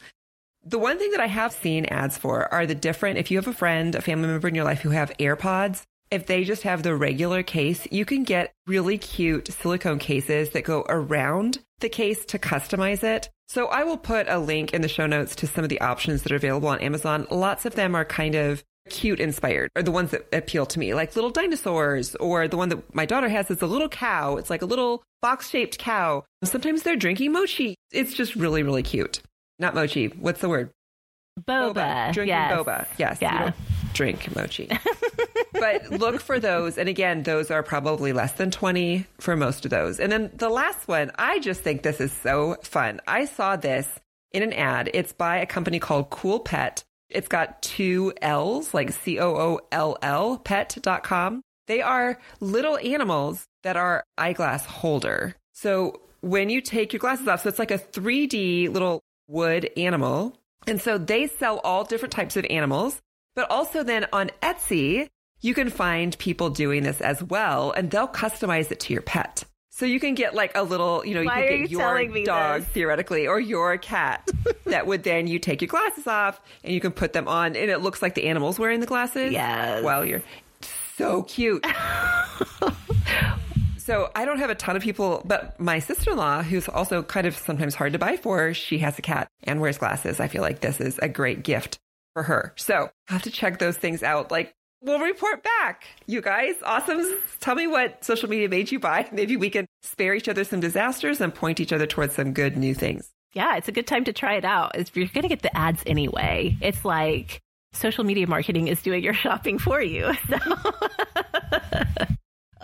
The one thing that I have seen ads for are the different, if you have a friend, a family member in your life who have AirPods, if they just have the regular case, you can get really cute silicone cases that go around the case to customize it. So I will put a link in the show notes to some of the options that are available on Amazon. Lots of them are kind of cute inspired or the ones that appeal to me, like little dinosaurs, or the one that my daughter has is a little cow. It's like a little box shaped cow. Sometimes they're drinking mochi. It's just really, really cute. Not mochi. What's the word?
Boba. boba.
Drinking yes. boba. Yes.
Yeah.
drink mochi. but look for those. And again, those are probably less than 20 for most of those. And then the last one, I just think this is so fun. I saw this in an ad. It's by a company called Cool Pet. It's got two L's, like C O O L L, pet.com. They are little animals that are eyeglass holder. So when you take your glasses off, so it's like a 3D little wood animal. And so they sell all different types of animals, but also then on Etsy, you can find people doing this as well and they'll customize it to your pet. So you can get like a little, you know, you can get
you
your dog
this?
theoretically or your cat that would then you take your glasses off and you can put them on and it looks like the animal's wearing the glasses.
Yes.
While you're so cute. so I don't have a ton of people, but my sister-in-law, who's also kind of sometimes hard to buy for, she has a cat and wears glasses. I feel like this is a great gift for her. So I have to check those things out. Like we'll report back. You guys, awesome. Tell me what social media made you buy. Maybe we can spare each other some disasters and point each other towards some good new things.
Yeah, it's a good time to try it out. If you're going to get the ads anyway, it's like social media marketing is doing your shopping for you. So.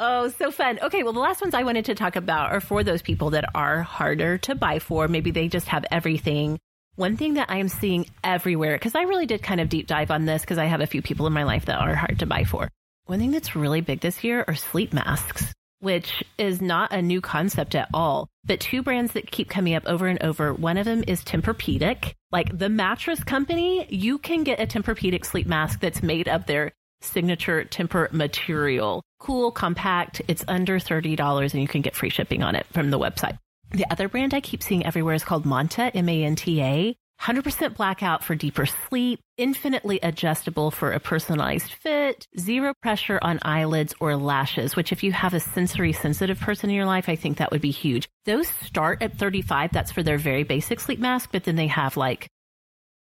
Oh, so fun. Okay, well, the last ones I wanted to talk about are for those people that are harder to buy for. Maybe they just have everything one thing that I am seeing everywhere, because I really did kind of deep dive on this because I have a few people in my life that are hard to buy for. One thing that's really big this year are sleep masks, which is not a new concept at all. But two brands that keep coming up over and over. One of them is Tempur-Pedic. Like the mattress company, you can get a Tempur-Pedic sleep mask that's made of their signature Tempur material. Cool, compact. It's under $30 and you can get free shipping on it from the website. The other brand I keep seeing everywhere is called Manta, M-A-N-T-A. 100% blackout for deeper sleep, infinitely adjustable for a personalized fit, zero pressure on eyelids or lashes, which if you have a sensory sensitive person in your life, I think that would be huge. Those start at 35. That's for their very basic sleep mask, but then they have like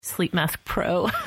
sleep mask pro.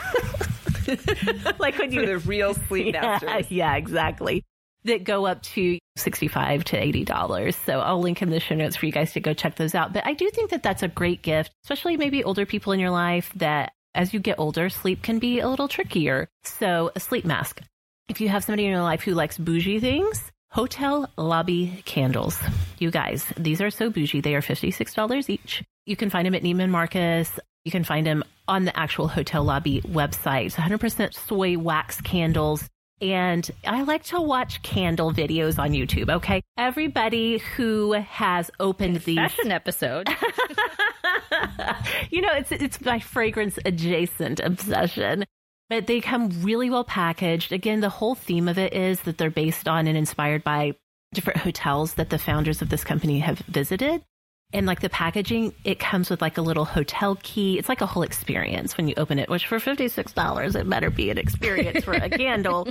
like when you the real sleep
yeah, Yeah, exactly that go up to 65 to $80. So I'll link in the show notes for you guys to go check those out. But I do think that that's a great gift, especially maybe older people in your life that as you get older, sleep can be a little trickier. So a sleep mask. If you have somebody in your life who likes bougie things, hotel lobby candles. You guys, these are so bougie. They are $56 each. You can find them at Neiman Marcus. You can find them on the actual hotel lobby website. 100% soy wax candles and I like to watch candle videos on YouTube. Okay. Everybody who has opened these
fashion episode.
you know, it's, it's my fragrance adjacent obsession, but they come really well packaged. Again, the whole theme of it is that they're based on and inspired by different hotels that the founders of this company have visited. And like the packaging, it comes with like a little hotel key. It's like a whole experience when you open it, which for $56, it better be an experience for a candle.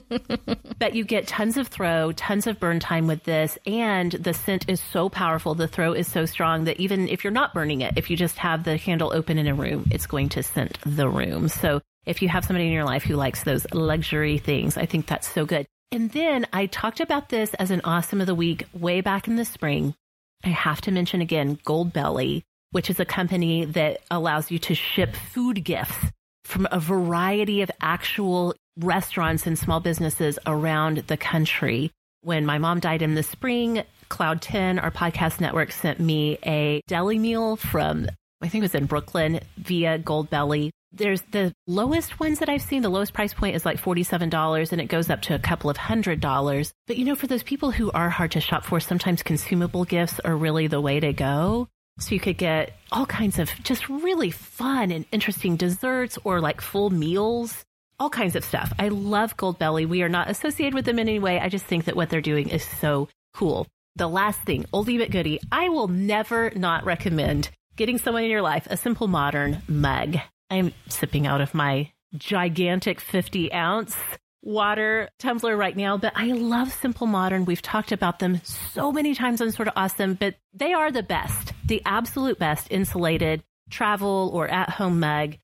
But you get tons of throw, tons of burn time with this. And the scent is so powerful. The throw is so strong that even if you're not burning it, if you just have the candle open in a room, it's going to scent the room. So if you have somebody in your life who likes those luxury things, I think that's so good. And then I talked about this as an awesome of the week way back in the spring I have to mention again Goldbelly, which is a company that allows you to ship food gifts from a variety of actual restaurants and small businesses around the country. When my mom died in the spring, Cloud 10, our podcast network, sent me a deli meal from, I think it was in Brooklyn via Goldbelly there's the lowest ones that I've seen. The lowest price point is like $47 and it goes up to a couple of hundred dollars. But you know, for those people who are hard to shop for, sometimes consumable gifts are really the way to go. So you could get all kinds of just really fun and interesting desserts or like full meals, all kinds of stuff. I love Goldbelly. We are not associated with them in any way. I just think that what they're doing is so cool. The last thing, oldie but goodie, I will never not recommend getting someone in your life a simple modern mug I'm sipping out of my gigantic 50 ounce water tumbler right now, but I love Simple Modern. We've talked about them so many times on Sorta Awesome, but they are the best, the absolute best insulated travel or at home mug.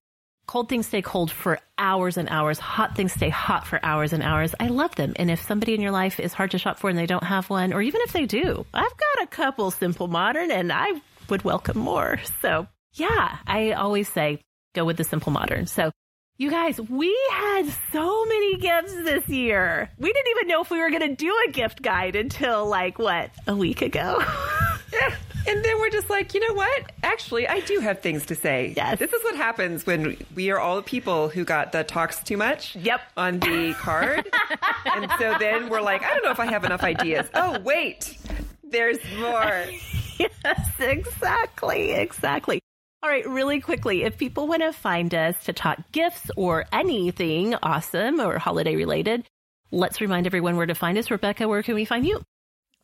Cold things stay cold for hours and hours. Hot things stay hot for hours and hours. I love them. And if somebody in your life is hard to shop for and they don't have one, or even if they do, I've got a couple Simple Modern and I would welcome more. So yeah, I always say go with the Simple Modern. So you guys, we had so many gifts this year. We didn't even know if we were going to do a gift guide until like what, a week ago?
yeah. And then we're just like, you know what? Actually, I do have things to say.
Yes.
This is what happens when we are all the people who got the talks too much.
Yep.
On the card. and so then we're like, I don't know if I have enough ideas. Oh, wait. There's more.
yes, exactly. Exactly. All right, really quickly, if people want to find us to talk gifts or anything awesome or holiday related, let's remind everyone where to find us. Rebekah, where can we find you?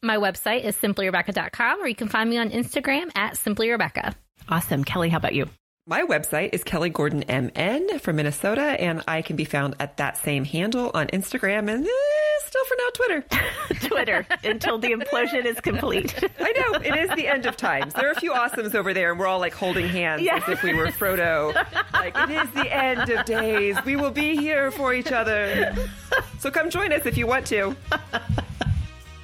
My website is simplyrebekah.com, or you can find me on Instagram at simplyrebecca.
Awesome. Kelly, how about you?
My website is Kelly Gordon MN from Minnesota, and I can be found at that same handle on Instagram and eh, still for now Twitter.
Twitter until the implosion is complete.
I know it is the end of times. There are a few awesomes over there, and we're all like holding hands yeah. as if we were Frodo. Like it is the end of days. We will be here for each other. So come join us if you want to.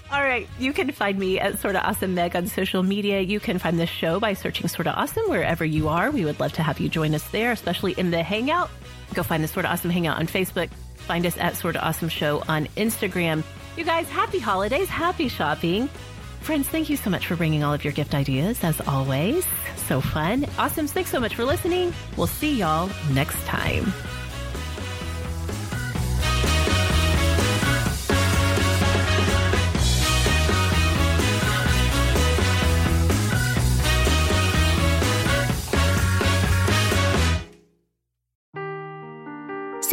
All right. You can find me at Sorta Awesome Meg on social media. You can find this show by searching Sorta Awesome wherever you are. We would love to have you join us there, especially in the Hangout. Go find the Sorta Awesome Hangout on Facebook. Find us at Sorta Awesome Show on Instagram. You guys, happy holidays, happy shopping. Friends, thank you so much for bringing all of your gift ideas, as always. So fun. Awesome. Thanks so much for listening. We'll see y'all next time.